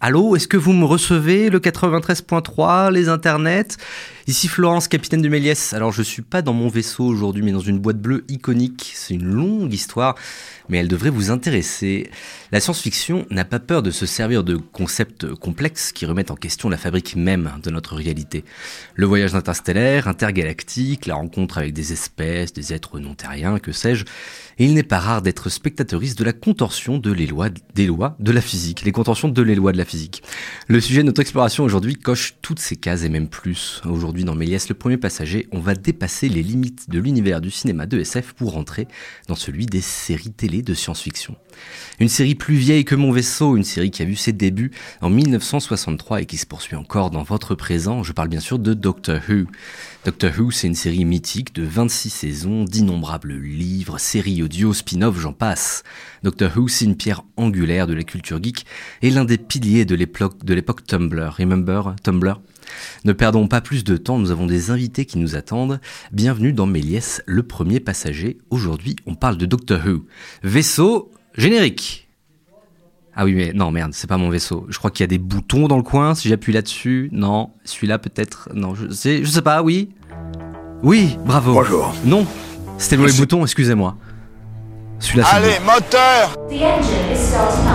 Allô, est-ce que vous me recevez le 93.3, les internets? Ici Florence, capitaine de Méliès. Alors je suis pas dans mon vaisseau aujourd'hui, mais dans une boîte bleue iconique. C'est une longue histoire, mais elle devrait vous intéresser. La science-fiction n'a pas peur de se servir de concepts complexes qui remettent en question la fabrique même de notre réalité. Le voyage interstellaire, intergalactique, la rencontre avec des espèces, des êtres non terriens, que sais-je. Et il n'est pas rare d'être spectatoriste de la contorsion de les lois, des lois de la physique, les contorsions de les lois de la physique. Le sujet de notre exploration aujourd'hui coche toutes ces cases et même plus. Aujourd'hui, dans Méliès, le premier passager, on va dépasser les limites de l'univers du cinéma de SF pour rentrer dans celui des séries télé de science-fiction. Une série plus vieille que Mon Vaisseau, une série qui a vu ses débuts en 1963 et qui se poursuit encore dans votre présent. Je parle bien sûr de Doctor Who. Doctor Who, c'est une série mythique de 26 saisons, d'innombrables livres, séries audio, spin-off, j'en passe. Doctor Who, c'est une pierre angulaire de la culture geek et l'un des piliers de l'époque Tumblr. Remember Tumblr? Ne perdons pas plus de temps, nous avons des invités qui nous attendent. Bienvenue dans Méliès, le premier passager. Aujourd'hui, on parle de Doctor Who. Vaisseau, générique. Ah oui, mais non, merde, c'est pas mon vaisseau. Je crois qu'il y a des boutons dans le coin. Si j'appuie là-dessus, non. Celui-là, peut-être. Non, je sais, je sais pas, oui. Oui, bravo. Bonjour. Non, c'était le mauvais bouton, excusez-moi. Celui-là, c'est Allez, moteur.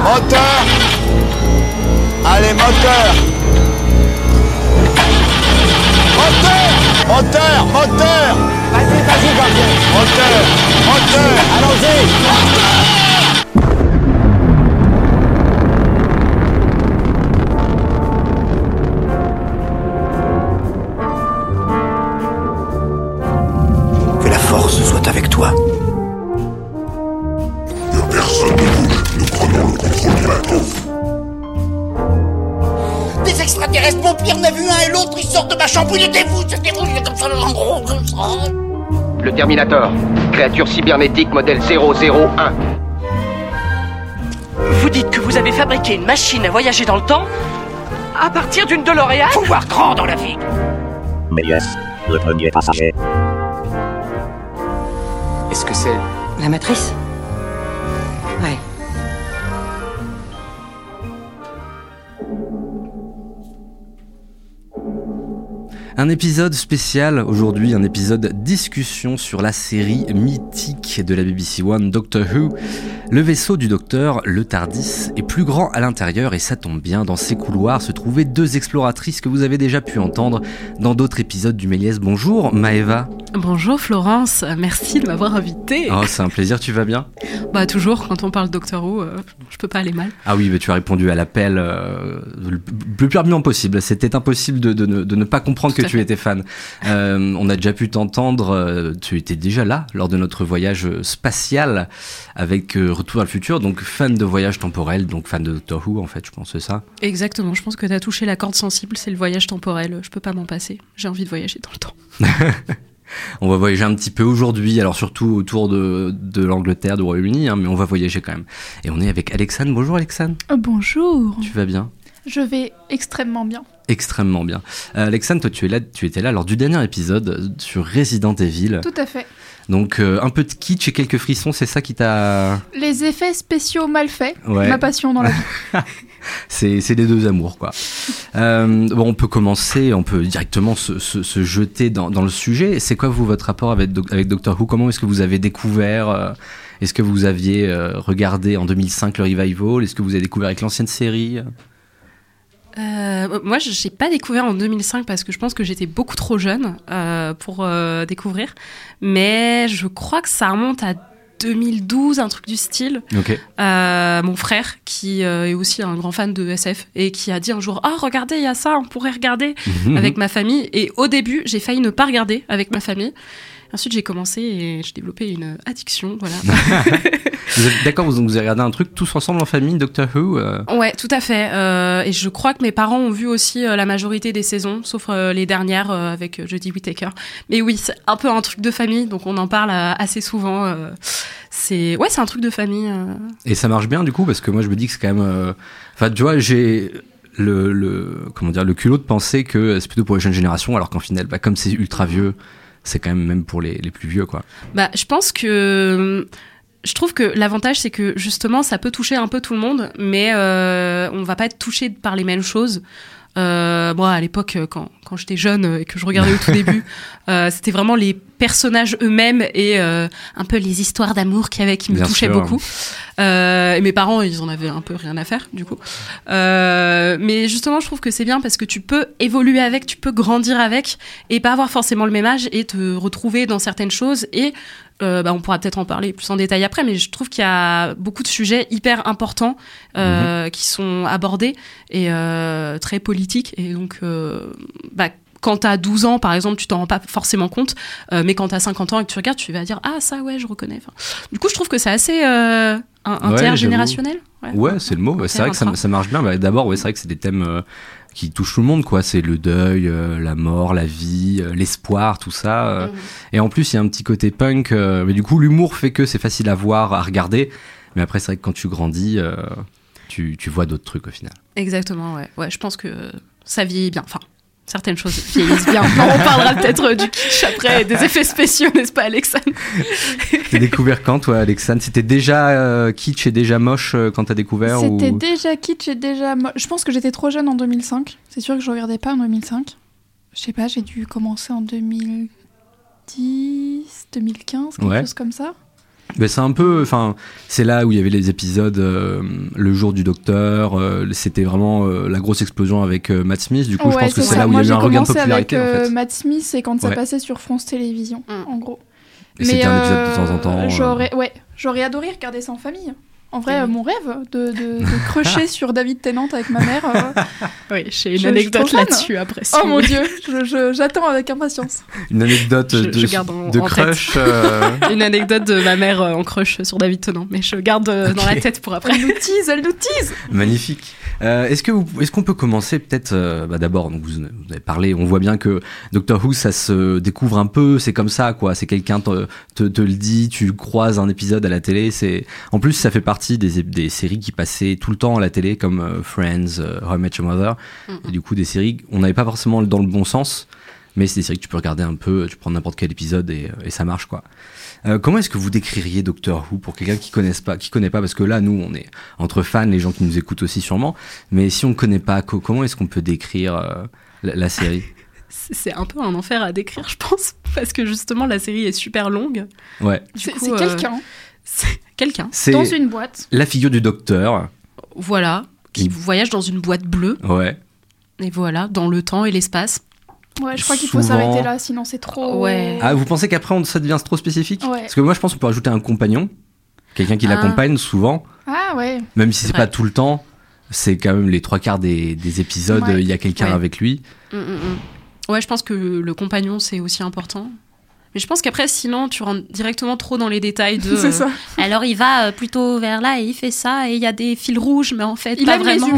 Moteur Allez, moteur Moteur Moteur Moteur Vas-y, vas-y, gardien Moteur Moteur Allons-y Que la force soit avec toi. Extraterrestres, mon pire, on a vu un et l'autre, ils sortent de ma chambre, il était vous, c'était comme ça, en gros, comme ça. Le Terminator, créature cybernétique modèle 001. Vous dites que vous avez fabriqué une machine à voyager dans le temps à partir d'une DeLorean? Faut voir grand dans la vie. Méliès, le premier passager. Est-ce que c'est... La matrice? Un épisode spécial aujourd'hui, un épisode discussion sur la série mythique de la BBC One Doctor Who. Le vaisseau du docteur, le Tardis, est plus grand à l'intérieur et ça tombe bien, dans ces couloirs trouvaient deux exploratrices que vous avez déjà pu entendre dans d'autres épisodes du Méliès. Bonjour Maëva. Bonjour Florence, merci de m'avoir invité. Oh c'est un plaisir, tu vas bien? Bah toujours, quand on parle Doctor Who, euh, je peux pas aller mal. Ah oui, mais tu as répondu à l'appel euh, le plus rapidement possible. C'était impossible de, de ne, de ne pas comprendre Tout que à tu fait. étais fan. Euh, on a déjà pu t'entendre, euh, tu étais déjà là lors de notre voyage spatial avec Retour vers le futur, donc fan de voyage temporel, donc fan de Doctor Who en fait, je pense c'est ça? Exactement, je pense que as touché la corde sensible, c'est le voyage temporel, je peux pas m'en passer. J'ai envie de voyager dans le temps. On va voyager un petit peu aujourd'hui, alors surtout autour de, de l'Angleterre, du Royaume-Uni, hein, mais on va voyager quand même. Et on est avec Alexandre. Bonjour Alexandre, Euh, Bonjour, tu vas bien? Je vais extrêmement bien. Extrêmement bien. Euh, Alexandre, toi tu, es là, tu étais là lors du dernier épisode sur Resident Evil. Tout à fait. Donc euh, un peu de kitsch et quelques frissons, c'est ça qui t'a... Les effets spéciaux mal faits, Ouais. ma passion dans la vie. C'est c'est les deux amours, quoi. Euh, bon, on peut commencer, on peut directement se, se- se jeter dans, dans le sujet. C'est quoi, vous, votre rapport avec, avec Doctor Who? Comment est-ce que vous avez découvert euh, Est-ce que vous aviez euh, regardé en 2005 le revival? Est-ce que vous avez découvert avec l'ancienne série? Euh, moi, je n'ai pas découvert en 2005 parce que je pense que j'étais beaucoup trop jeune euh, pour euh, découvrir. Mais je crois que ça remonte à 2012, un truc du style. Euh, mon frère, qui euh, est aussi un grand fan de SF, et qui a dit un jour Ah, regardez, il y a ça, on pourrait regarder avec ma famille. Et au début, j'ai failli ne pas regarder avec ma famille. Ensuite, j'ai commencé et j'ai développé une addiction. Voilà. D'accord, vous, vous avez regardé un truc tous ensemble en famille, Doctor Who euh Ouais, tout à fait. Euh, et je crois que mes parents ont vu aussi euh, la majorité des saisons, sauf euh, les dernières avec Jodie Whittaker. Mais oui, c'est un peu un truc de famille, donc on en parle assez souvent. c'est ouais, c'est un truc de famille. Et ça marche bien du coup parce que moi je me dis que c'est quand même. Enfin, tu vois, j'ai le, le comment dire le culot de penser que c'est plutôt pour les jeunes générations, alors qu'en final, bah, comme c'est ultra vieux, c'est quand même même pour les, les plus vieux quoi. Bah, je pense que je trouve que l'avantage, c'est que justement, ça peut toucher un peu tout le monde, mais euh, on va pas être touché par les mêmes choses. Euh, moi, à l'époque, euh, quand, quand j'étais jeune et que je regardais au tout début, euh, c'était vraiment les personnages eux-mêmes et euh, un peu les histoires d'amour qu'il y avait qui me Bien touchaient sûr. beaucoup. Euh, et mes parents, ils en avaient un peu rien à faire, du coup. Euh, mais justement, je trouve que c'est bien parce que tu peux évoluer avec, tu peux grandir avec et pas avoir forcément le même âge et te retrouver dans certaines choses. Et euh, bah, on pourra peut-être en parler plus en détail après, mais je trouve qu'il y a beaucoup de sujets hyper importants euh, qui sont abordés et euh, très politiques. Et donc, bah, quand t'as 12 ans, par exemple, tu t'en rends pas forcément compte, mais quand t'as 50 ans et que tu regardes, tu vas dire ah ça ouais, je reconnais. Enfin, du coup, je trouve que c'est assez Ouais, intergénérationnel. Ouais, c'est le mot. Ouais, c'est vrai que ça, ça marche bien. Bah, D'abord, ouais, c'est vrai que c'est des thèmes qui touchent tout le monde, quoi. C'est le deuil, euh, la mort, la vie, euh, l'espoir, tout ça. euh. Et en plus, il y a un petit côté punk. mais du coup, l'humour fait que c'est facile à voir, à regarder. Mais après, c'est vrai que quand tu grandis, tu, tu vois d'autres trucs au final. Exactement, ouais. Ouais, je pense que ça vieillit bien. Enfin, certaines choses vieillissent bien. on parlera peut-être euh, du kitsch après, des effets spéciaux, n'est-ce pas, Alexandre? T'as découvert quand, toi, Alexandre? C'était déjà euh, kitsch et déjà moche euh, quand t'as découvert C'était ou... déjà kitsch et déjà. mo- Je pense que j'étais trop jeune en 2005. C'est sûr que je regardais pas en 2005. Je sais pas, j'ai dû commencer en 2010, 2015, quelque Ouais. chose comme ça. Mais c'est un peu, enfin, c'est là où il y avait les épisodes euh, le jour du docteur. euh, C'était vraiment euh, la grosse explosion avec Matt Smith. Du coup, je pense que c'est là où Moi, il y a eu un regain de popularité avec en fait. Matt Smith, c'est quand ça passait sur France Télévisions, en gros. Et c'était un épisode de temps en temps. J'aurais, ouais, j'aurais adoré regarder ça en famille. En vrai, euh, mon rêve de, de, de crusher sur David Tennant avec ma mère. euh, Oui, j'ai une je anecdote fan. là-dessus après. si oh mon dieu, j'attends avec impatience. Une anecdote Je- de, je garde en- de en crush. euh, Une anecdote de ma mère euh, en crush sur David Tennant, mais je garde euh, dans la tête pour après. Elle nous tease, elle nous tease. Magnifique. Euh, est-ce que vous- est-ce qu'on peut commencer peut-être euh, bah, d'abord donc vous, vous avez parlé on voit bien que Doctor Who ça se découvre un peu c'est comme ça quoi c'est quelqu'un te, te, te le dit tu croises un épisode à la télé c'est en plus ça fait partie des, des séries qui passaient tout le temps à la télé comme euh, Friends euh, How I Met Your Mother. Et du coup des séries on n'avait pas forcément dans le bon sens mais c'est des séries que tu peux regarder un peu tu prends n'importe quel épisode et, et ça marche quoi. Euh, comment est-ce que vous décririez Doctor Who pour quelqu'un qui connaisse pas, qui connaît pas, parce que là, nous, on est entre fans, les gens qui nous écoutent aussi sûrement, mais si on connaît pas, co- comment est-ce qu'on peut décrire euh, la, la série? C'est un peu un enfer à décrire, je pense, parce que justement la série est super longue. Ouais, C'est euh, quelqu'un quelqu'un, c'est dans une boîte. la figure du Docteur. voilà, qui Il- voyage dans une boîte bleue, Ouais. et voilà, dans le temps et l'espace. Ouais, je crois qu'il faut s'arrêter là, sinon c'est trop. Ouais. Ah, vous pensez qu'après on- ça devient trop spécifique Ouais. Parce que moi, je pense qu'on peut rajouter un compagnon, quelqu'un qui Ah. l'accompagne souvent, Ah ouais. même si c'est pas tout le temps. C'est quand même les trois quarts des, des épisodes, Ouais. il y a quelqu'un Ouais. avec lui. Mm, mm, mm. Ouais, je pense que le compagnon c'est aussi important. Mais je pense qu'après, sinon, tu rentres directement trop dans les détails de. C'est ça. Alors, il va euh, plutôt vers là et il fait ça et il y a des fils rouges, mais en fait, Il pas aime vraiment.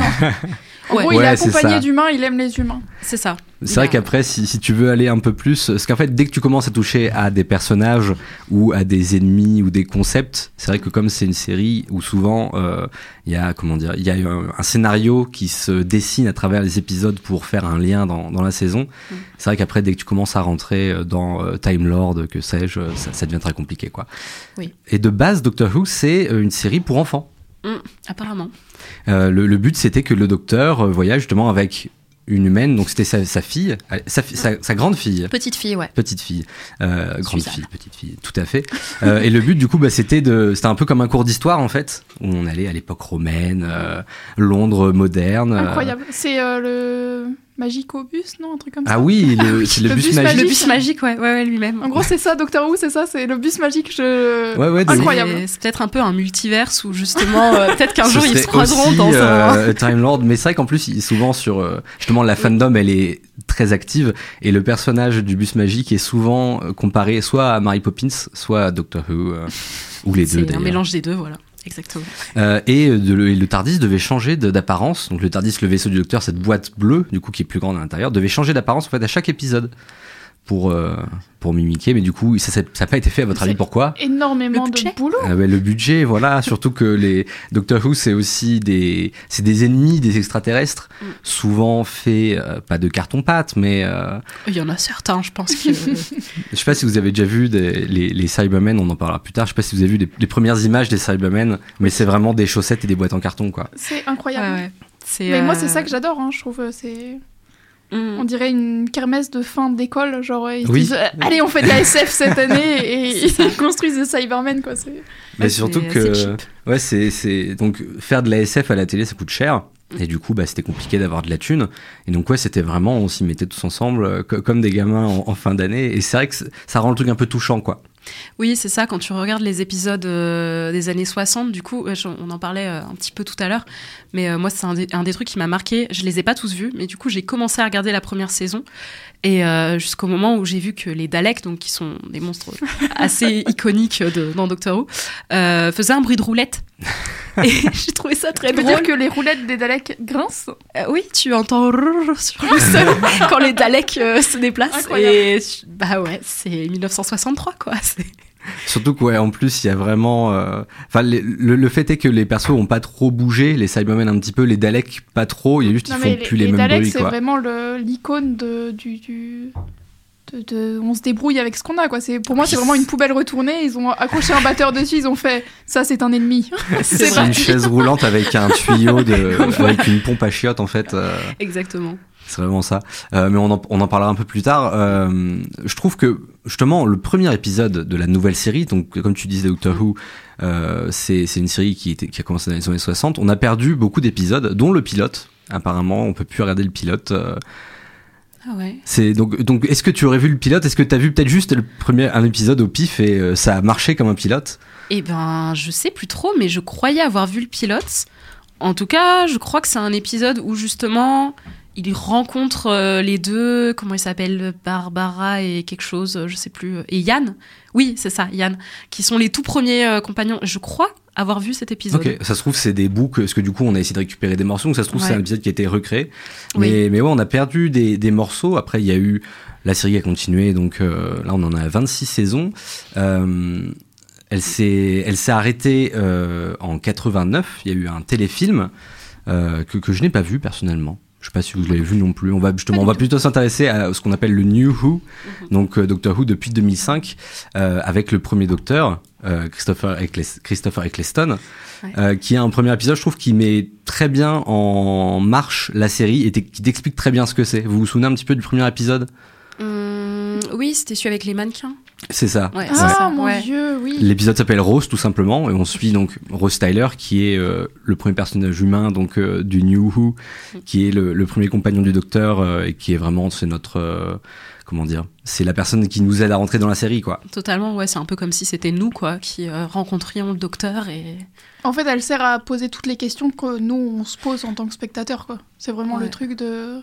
En Ouais. gros, il est accompagné d'humains, il aime les humains. C'est ça. C'est vrai a- qu'après, si, si tu veux aller un peu plus, parce qu'en fait, dès que tu commences à toucher à des personnages ou à des ennemis ou des concepts, c'est vrai que comme c'est une série où souvent euh, il y a comment dire, il y a un, un scénario qui se dessine à travers les épisodes pour faire un lien dans, dans la saison. Mm. C'est vrai qu'après, dès que tu commences à rentrer euh, dans euh, Time Lord, que sais-je, ça, ça devient très compliqué, quoi. Oui. Et de base, Doctor Who, c'est une série pour enfants. Mm, apparemment. Euh, le, le but, c'était que le docteur euh, voyage justement avec une humaine, donc c'était sa, sa fille, euh, sa, fi- sa- sa grande fille. Petite fille, ouais. Petite fille, euh, grande Suzanne. fille, petite fille, tout à fait. Euh, et le but, du coup, bah, c'était de, c'était un peu comme un cours d'histoire en fait, où on allait à l'époque romaine, euh, Londres moderne. Incroyable. C'est le Magicobus, non Un truc comme ça Ah oui, le, c'est le, Le bus, bus magique. magique. Le bus magique, ouais, ouais, ouais, lui-même. En gros, c'est ça, Doctor Who, c'est ça, c'est le bus magique. Je... Ouais, ouais. Incroyable. C'est- C'est peut-être un peu un multiverse où justement, euh, peut-être qu'un Ce jour ils se croiseront aussi, dans un. euh, Time Lord, mais c'est vrai qu'en plus, il est souvent sur euh, justement la fandom, elle est très active et le personnage du bus magique est souvent euh, comparé soit à Mary Poppins, soit à Doctor Who euh, ou les deux C'est un d'ailleurs. mélange des deux, voilà. Exactement. Euh, et, et le Tardis devait changer d'apparence. Donc le Tardis, le vaisseau du Docteur, cette boîte bleue, du coup qui est plus grande à l'intérieur, devait changer d'apparence en fait à chaque épisode pour, euh, pour mimiquer, mais du coup, ça n'a pas été fait à votre avis. Pourquoi? Énormément de budget? boulot. Ah le budget, voilà, surtout que les Doctor Who, c'est aussi des, c'est des ennemis des extraterrestres, Mm. souvent faits, euh, pas de carton-pâte, mais euh, Il y en a certains, je pense que. je sais pas si vous avez déjà vu des- les, les Cybermen, on en parlera plus tard, je sais pas si vous avez vu les, les premières images des Cybermen, mais c'est vraiment des chaussettes et des boîtes en carton, quoi. C'est incroyable. Ouais, Mais moi, euh, c'est ça que j'adore, hein, je trouve. euh, C'est. Mm. On dirait une kermesse de fin d'école, genre ils Oui. disent, euh, allez on fait de la SF cette année et ils construisent des Cybermen quoi. c'est- Mais surtout que, ouais, c'est, c'est, donc, faire de la SF à la télé, ça coûte cher. Et du coup, bah, c'était compliqué d'avoir de la thune. Et donc, ouais, c'était vraiment, on s'y mettait tous ensemble, euh, co- comme des gamins en, en fin d'année. Et c'est vrai que c'est- ça rend le truc un peu touchant, quoi. Oui, c'est ça. Quand tu regardes les épisodes euh, des années 60, du coup, on en parlait euh, un petit peu tout à l'heure, mais euh, moi, c'est un, un des trucs qui m'a marqué. Je les ai pas tous vus, mais du coup, j'ai commencé à regarder la première saison. Et euh, jusqu'au moment où j'ai vu que les Daleks, donc qui sont des monstres assez iconiques de, dans Doctor Who, euh, faisaient un bruit de roulette. Et j'ai trouvé ça très drôle. dire que les roulettes des Daleks grincent? Euh, oui, tu entends rrrr sur le sol quand les Daleks euh, se déplacent. Incroyable. Et bah ouais, c'est 1963 quoi. c'est- Surtout qu'en en plus, il y a vraiment. euh, Enfin, les- le, le fait est que les persos ont pas trop bougé, les Cybermen un petit peu, les Daleks pas trop. Il y a juste, ils Non, font mais plus les, les mêmes Daleks bruits, c'est quoi. vraiment le- l'icône de, du, du- de, de- on se débrouille avec ce qu'on a quoi. C'est pour moi c'est vraiment une poubelle retournée. Ils ont accroché un batteur dessus, ils ont fait ça c'est un ennemi. C'est une chaise roulante avec un tuyau, de, avec une pompe à chiottes, en fait. euh, Exactement. C'est vraiment ça. Euh, mais on en, on en parlera un peu plus tard. Euh, je trouve que justement le premier épisode de la nouvelle série, donc comme tu disais Doctor Who, euh, c'est une série qui, était, qui a commencé dans les années 60. On a perdu beaucoup d'épisodes, dont le pilote. Apparemment, on peut plus regarder le pilote. Ah ouais. c'est donc donc est-ce que tu aurais vu le pilote? Est-ce que tu as vu peut-être juste le premier un épisode au pif et ça a marché comme un pilote? Eh ben, je sais plus trop, mais je croyais avoir vu le pilote. En tout cas, je crois que c'est un épisode où justement il rencontre euh, les deux, comment ils s'appellent, Barbara et quelque chose, je sais plus, euh, et Yann. Oui, c'est ça, Yann, qui sont les tout premiers euh, compagnons. Je crois avoir vu cet épisode. Ok, ça se trouve c'est des que- parce que du coup on a essayé de récupérer des morceaux, donc ça se trouve Ouais. c'est un épisode qui a été recréé. Oui. Mais mais ouais, on a perdu des, des morceaux. Après il y a eu la série a continué, donc euh, là on en a 26 saisons. Elle s'est elle s'est arrêtée en 89. Il y a eu un téléfilm que que je n'ai pas vu personnellement. Je sais pas si vous l'avez vu non plus. On va justement, on va plutôt s'intéresser à ce qu'on appelle le New Who, donc euh, Doctor Who depuis 2005, euh, avec le premier Docteur, euh, Christopher, Eccles- Christopher Eccleston, Ouais. euh, qui a un premier épisode, je trouve, qui met très bien en marche la série et qui t'explique très bien ce que c'est. Vous vous souvenez un petit peu du premier épisode? Hum, oui, c'était celui avec les mannequins. C'est ça. Ouais, Ah ça. mon ouais. dieu oui. L'épisode s'appelle Rose tout simplement et on suit donc Rose Tyler qui est euh, le premier personnage humain donc euh, du New Who, qui est le, le premier compagnon du Docteur euh, et qui est vraiment c'est notre euh, comment dire c'est la personne qui nous aide à rentrer dans la série quoi. Totalement, ouais, c'est un peu comme si c'était nous, quoi, qui euh, rencontrions le docteur et. En fait elle sert à poser toutes les questions que nous on se pose en tant que spectateur quoi. C'est vraiment Ouais. le truc de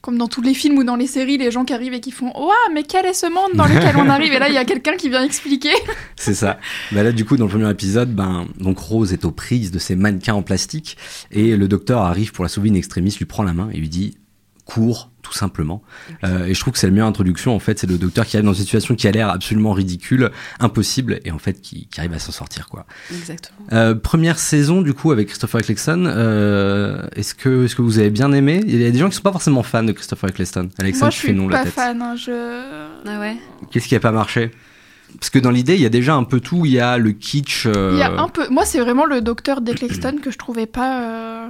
comme dans tous les films ou dans les séries, les gens qui arrivent et qui font Ouah, mais quel est ce monde dans lequel on arrive? Et là, il y a quelqu'un qui vient expliquer. C'est ça. Bah là, du coup, dans le premier épisode, ben, donc Rose est aux prises de ces mannequins en plastique et le docteur arrive pour la sauver in extremis, lui prend la main et lui dit cours, tout simplement. Euh, et je trouve que c'est la meilleure introduction. En fait, c'est le docteur qui arrive dans une situation qui a l'air absolument ridicule, impossible, et en fait qui, qui arrive à s'en sortir, quoi. Exactement. Euh, première saison, du coup, avec Christopher Eccleston. Euh, est-ce que, est-ce que vous avez bien aimé? Il y a des gens qui sont pas forcément fans de Christopher Eccleston. Alexandre Moi, je fait suis non la pas tête. fan. hein, Je... Ah ouais. Qu'est-ce qui a pas marché? Parce que dans l'idée, il y a déjà un peu tout. Il y a le kitsch. euh, Il y a un peu. Moi, c'est vraiment le docteur d'Eccleston que je trouvais pas. euh,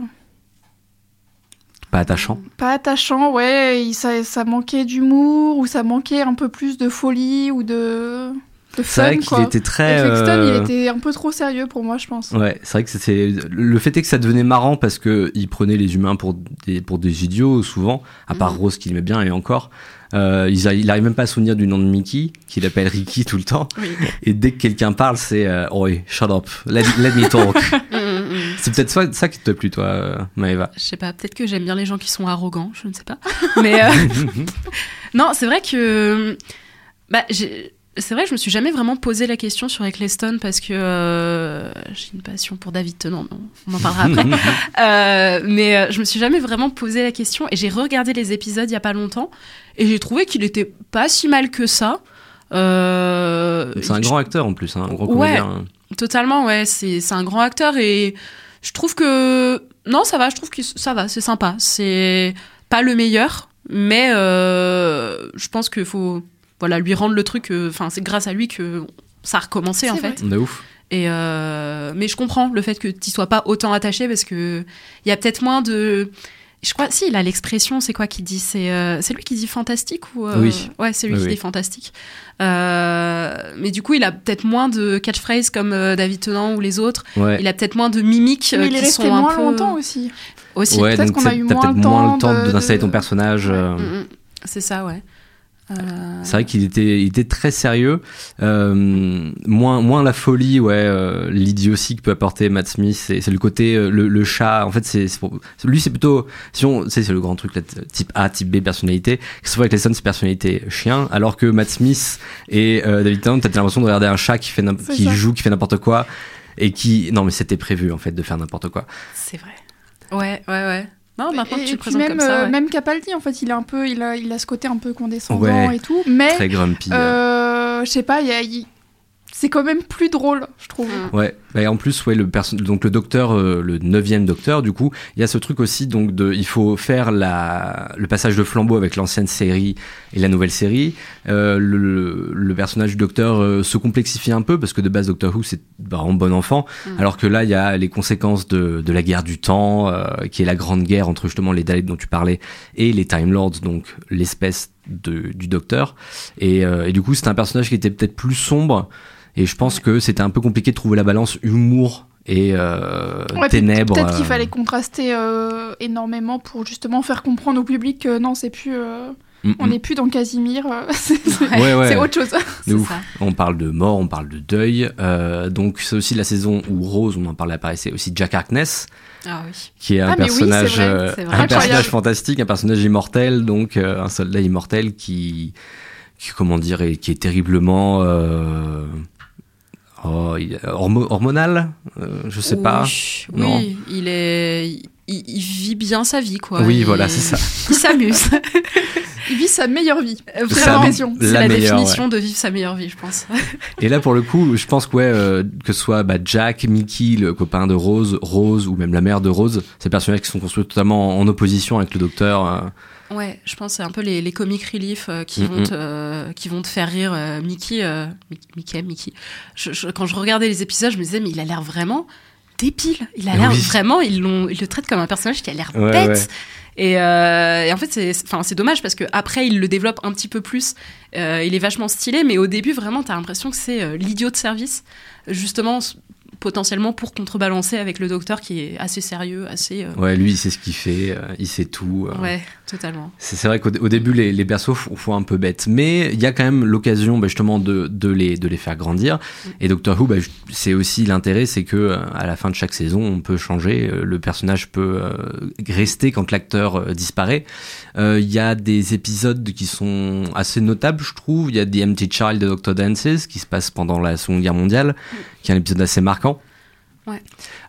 pas attachant. Pas attachant, ouais. il- ça, ça manquait d'humour ou ça manquait un peu plus de folie ou de. de C'est vrai qu'il était très. Eccleston, euh, il était un peu trop sérieux pour moi, je pense. Ouais, c'est vrai que c'était le fait est que ça devenait marrant parce que il prenait les humains pour des pour des idiots souvent, à part Mhm. Rose qu'il aimait bien et encore. Euh, il, il arrive même pas à se souvenir du nom de Mickey, qu'il appelle Ricky tout le temps. Oui. Et dès que quelqu'un parle, c'est euh, oh, shut up, let, let me talk. C'est peut-être ça, ça qui te plu, toi, euh, Maëva. Je sais pas, peut-être que j'aime bien les gens qui sont arrogants, je ne sais pas. Mais euh, non, c'est vrai que bah, c'est vrai, je me suis jamais vraiment posé la question sur Eccleston parce que euh, j'ai une passion pour David Tennant, on en parlera après. Euh, mais je me suis jamais vraiment posé la question et j'ai regardé les épisodes il y a pas longtemps et j'ai trouvé qu'il était pas si mal que ça. Euh, C'est un je- grand acteur en plus, hein, un gros Ouais. comédien. Totalement, ouais. C'est un grand acteur et je trouve que non, ça va. Je trouve que ça va. C'est sympa. C'est pas le meilleur, mais euh, je pense qu'il faut voilà lui rendre le truc. euh, Enfin, c'est grâce à lui que ça a recommencé en C'est fait. De ouf. Et euh, mais je comprends le fait que tu sois pas autant attaché parce que il y a peut-être moins de. Je crois, si, il a l'expression, c'est quoi qu'il dit? C'est euh, c'est lui qui dit fantastique ou euh, Oui. Ouais, c'est lui Oui, qui oui. dit fantastique. Euh, mais du coup, il a peut-être moins de catchphrases comme euh, David Tennant ou les autres. Ouais. Il a peut-être moins de mimiques euh, Mais il est resté sont un moins peu longtemps aussi. aussi. Ouais, peut-être qu'on a eu t'as moins peut-être le moins temps le temps de- d'installer ton personnage. euh, Mm, mm. C'est ça, ouais. Euh, C'est vrai qu'il était, il était très sérieux, euh, moins, moins la folie, ouais, euh, l'idiotie que peut apporter Matt Smith. C'est, c'est le côté, euh, le, le chat. En fait, c'est, c'est pour- lui, c'est plutôt, si on, tu sais, c'est le grand truc là, type A, type B, personnalité. C'est vrai que les c'est personnalité chien, alors que Matt Smith et euh, David Tennant, t'as l'impression de regarder un chat qui fait, qui ça. joue, qui fait n'importe quoi, et qui, non, mais c'était prévu en fait de faire n'importe quoi. c'est vrai. Ouais, ouais, ouais. Non, maintenant que et tu le présentes même, comme ça. euh, ouais. même Capaldi, en fait, il a un peu, il a, il a ce côté un peu condescendant Ouais. et tout, mais Très grumpy. euh. euh, je sais pas, il y a- il- c'est quand même plus drôle, je trouve. Mm. Ouais, et en plus, ouais, le perso- donc le docteur, euh, le neuvième docteur, du coup, il y a ce truc aussi, donc de, il faut faire la, le passage de flambeau avec l'ancienne série et la nouvelle série. Euh, le, le- le personnage du docteur euh, se complexifie un peu parce que de base, Doctor Who, c'est vraiment bon enfant, Mm. alors que là, il y a les conséquences de, de la guerre du temps, euh, qui est la grande guerre entre justement les Daleks dont tu parlais et les Time Lords, donc l'espèce de, du docteur. Et, euh, et du coup, c'est un personnage qui était peut-être plus sombre. Et je pense que c'était un peu compliqué de trouver la balance humour et euh, Ouais, ténèbres. Peut-être qu'il euh, fallait contraster euh, énormément pour justement faire comprendre au public que non, c'est plus, euh, mm, on mm. n'est plus dans Casimir, c'est c'est- Ouais, ouais. c'est autre chose. Ouf. ça. On parle de mort, on parle de deuil. euh, donc c'est aussi la saison où Rose, on en parlait c'est aussi Jack Harkness, Ah oui. qui est un Ah, oui, personnage, c'est vrai, c'est vrai. un Incroyable. personnage fantastique, un personnage immortel, donc euh, un soldat immortel qui, qui comment dire, est- qui est terriblement euh, oh, hormo- hormonal, euh, je sais pas. Oui, Non. il est, il, il vit bien sa vie, quoi. Oui, Il- voilà, c'est ça. Il s'amuse. Il vit sa meilleure vie. Sa- l'impression. C'est la définition de vivre sa meilleure vie, je pense. Et là, pour le coup, je pense que, ouais, euh, que ce soit bah, Jack, Mickey, le copain de Rose, Rose ou même la mère de Rose, ces personnages qui sont construits totalement en opposition avec le docteur. euh, Ouais, je pense que c'est un peu les, les comic relief euh, qui, Mm, vont te, euh, qui vont te faire rire. euh, Mickey, Mi- Mickey, Mickey. Je- je- quand je regardais les épisodes, je me disais, mais il a l'air vraiment débile. Il a l'air Oui. vraiment, ils, l'ont- ils le traitent comme un personnage qui a l'air Ouais, bête. ouais. Et, et en fait, c'est, dommage parce que après, il le développe un petit peu plus. Il est vachement stylé, mais au début, vraiment, t'as l'impression que c'est l'idiot de service, justement, potentiellement pour contrebalancer avec le docteur qui est assez sérieux, assez. euh, Ouais, lui, il sait ce qu'il fait, euh, il sait tout. euh. ouais, totalement. C'est vrai qu'au au début, les, les persos font, un peu bête, mais il y a quand même l'occasion bah, justement de, de, les, de les faire grandir. Et Doctor Who, bah, c'est aussi l'intérêt, c'est que euh, à la fin de chaque saison, on peut changer, euh, le personnage peut euh, rester quand l'acteur euh, disparaît. Euh, Il y a des épisodes qui sont assez notables, je trouve. Il y a The Empty Child de Doctor Dances qui se passe pendant la Seconde Guerre mondiale, qui est un épisode assez marquant. Ouais.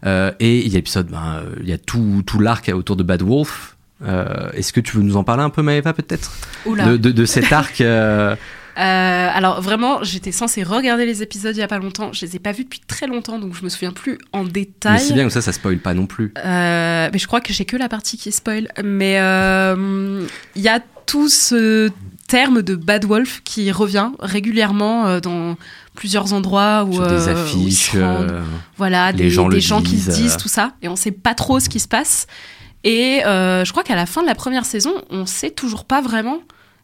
Euh, et il y a l'épisode, ben, il y a tout, tout l'arc autour de Bad Wolf. Euh, Est-ce que tu veux nous en parler un peu, Maëva, peut-être? De, de, de cet arc euh, Euh, alors vraiment, j'étais censée regarder les épisodes il y a pas longtemps. Je les ai pas vus depuis très longtemps, donc je me souviens plus en Mais détail. c'est bien comme ça, ça spoil pas non plus. Euh, mais je crois que j'ai que la partie qui spoil. Mais euh, il y a tout ce terme de bad wolf qui revient régulièrement dans plusieurs endroits où Sur des où ils affiches, se rendent. voilà, les des, gens des gens qui se disent, tout ça, et on sait pas trop ce qui se passe. Et euh, je crois qu'à la fin de la première saison, on sait toujours pas vraiment,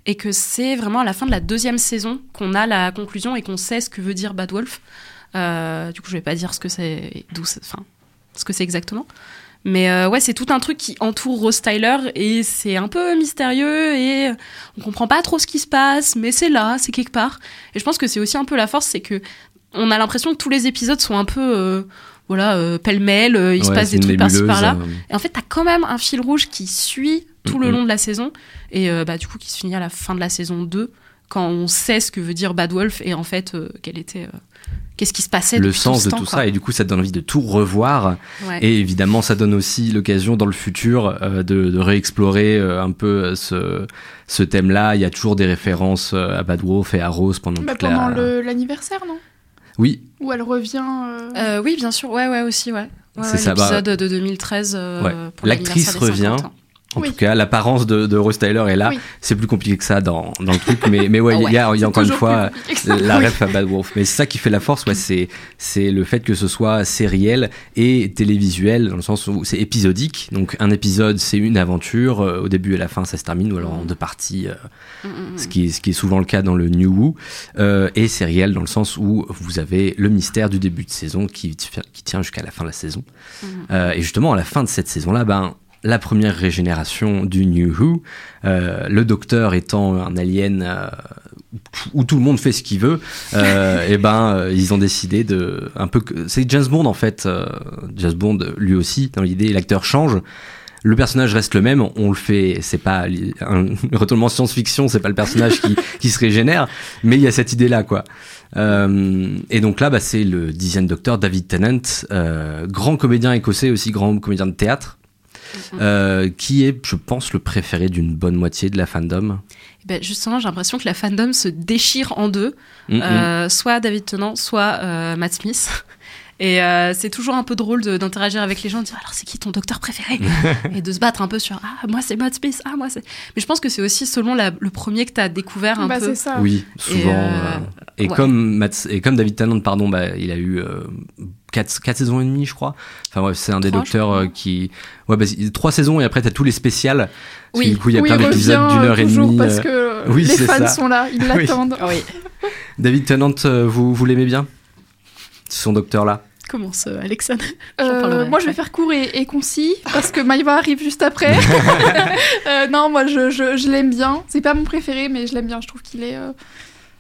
et que c'est vraiment à la fin de la deuxième saison qu'on a la conclusion et qu'on sait ce que veut dire Bad Wolf. Euh, du coup, je vais pas dire ce que c'est, d'où, enfin, ce que c'est exactement. Mais euh, ouais, c'est tout un truc qui entoure Rose Tyler et c'est un peu mystérieux et on comprend pas trop ce qui se passe, mais c'est là, c'est quelque part. Et je pense que c'est aussi un peu la force, c'est que on a l'impression que tous les épisodes sont un peu, voilà, euh, pêle-mêle, euh, il se passe des trucs par-ci par-là. euh. Et en fait, t'as quand même un fil rouge qui suit tout le long de la saison et euh, bah, du coup qui se finit à la fin de la saison 2. quand on sait ce que veut dire Bad Wolf et en fait euh, quel était euh, qu'est-ce qui se passait le sens de temps, tout quoi. ça et du coup ça te donne envie de tout revoir Ouais. et évidemment ça donne aussi l'occasion dans le futur euh, de, de réexplorer euh, un peu ce, ce thème là il y a toujours des références à Bad Wolf et à Rose pendant Bah, toute pendant la l'anniversaire, non? Oui Où elle revient. euh, Euh, oui, bien sûr, ouais, ouais, aussi, ouais. Ouais, C'est ouais, ça, bah- L'épisode de 2013 euh, L'actrice l'anniversaire des revient. 50 ans. En Oui. tout cas, l'apparence de, de Rose Tyler est là. Oui. C'est plus compliqué que ça dans, dans le truc, mais, mais ouais, Ah il y a, il y a encore une fois la Oui. ref à Bad Wolf. Mais c'est ça qui fait la force, ouais, c'est, c'est le fait que ce soit sériel et télévisuel, dans le sens où c'est épisodique. Donc un épisode, c'est une aventure. euh, Au début et à la fin, ça se termine, ou alors en deux parties, euh, Mm, mm, ce, qui est, ce qui est souvent le cas dans le New Who. Euh, et sériel, dans le sens où vous avez le mystère du début de saison qui, qui tient jusqu'à la fin de la saison. mm. Euh, et justement, à la fin de cette saison-là, ben, la première régénération du New Who, euh, le docteur étant un alien euh, où tout le monde fait ce qu'il veut, euh, et ben euh, ils ont décidé de un peu c'est James Bond en fait, euh, James Bond lui aussi dans l'idée l'acteur change. Le personnage reste le même, on le fait, c'est pas un retournement science-fiction, c'est pas le personnage qui, qui se régénère, mais il y a cette idée-là, quoi. Euh, et donc là, bah, c'est le dixième docteur David Tennant, euh, grand comédien écossais, aussi grand comédien de théâtre, euh, qui est, je pense, le préféré d'une bonne moitié de la fandom. Ben, justement, j'ai l'impression que la fandom se déchire en deux. Mm, mm. Euh, soit David Tennant, soit euh, Matt Smith. Et euh, c'est toujours un peu drôle d'interagir avec les gens, de dire alors c'est qui ton docteur préféré? Et de se battre un peu sur ah moi c'est Matt Smith, ah moi c'est. Mais je pense que c'est aussi selon la- le premier que tu as découvert un Bah, peu. ça. Oui, souvent. Et, euh, euh, Et, ouais. comme Matt- et comme David Tennant, pardon, bah, il a eu euh, quatre, quatre saisons et demie, je crois. Enfin bref, c'est un des docteurs qui, ouais, bah, c'est- trois saisons et après t'as tous les spéciales. Oui. que du coup, il y a où plein d'épisodes revient d'une heure et toujours demie. parce que oui, les fans ça. sont là, ils Oui. l'attendent. Oui. David Tennant, vous, vous l'aimez bien? Son docteur là. Comment ça, Alexandre Euh, parlerai moi, je vais faire court et, et concis parce que Maïva arrive juste après. Euh, non, moi, je, je, je l'aime bien. C'est pas mon préféré, mais je l'aime bien. Je trouve qu'il est. euh,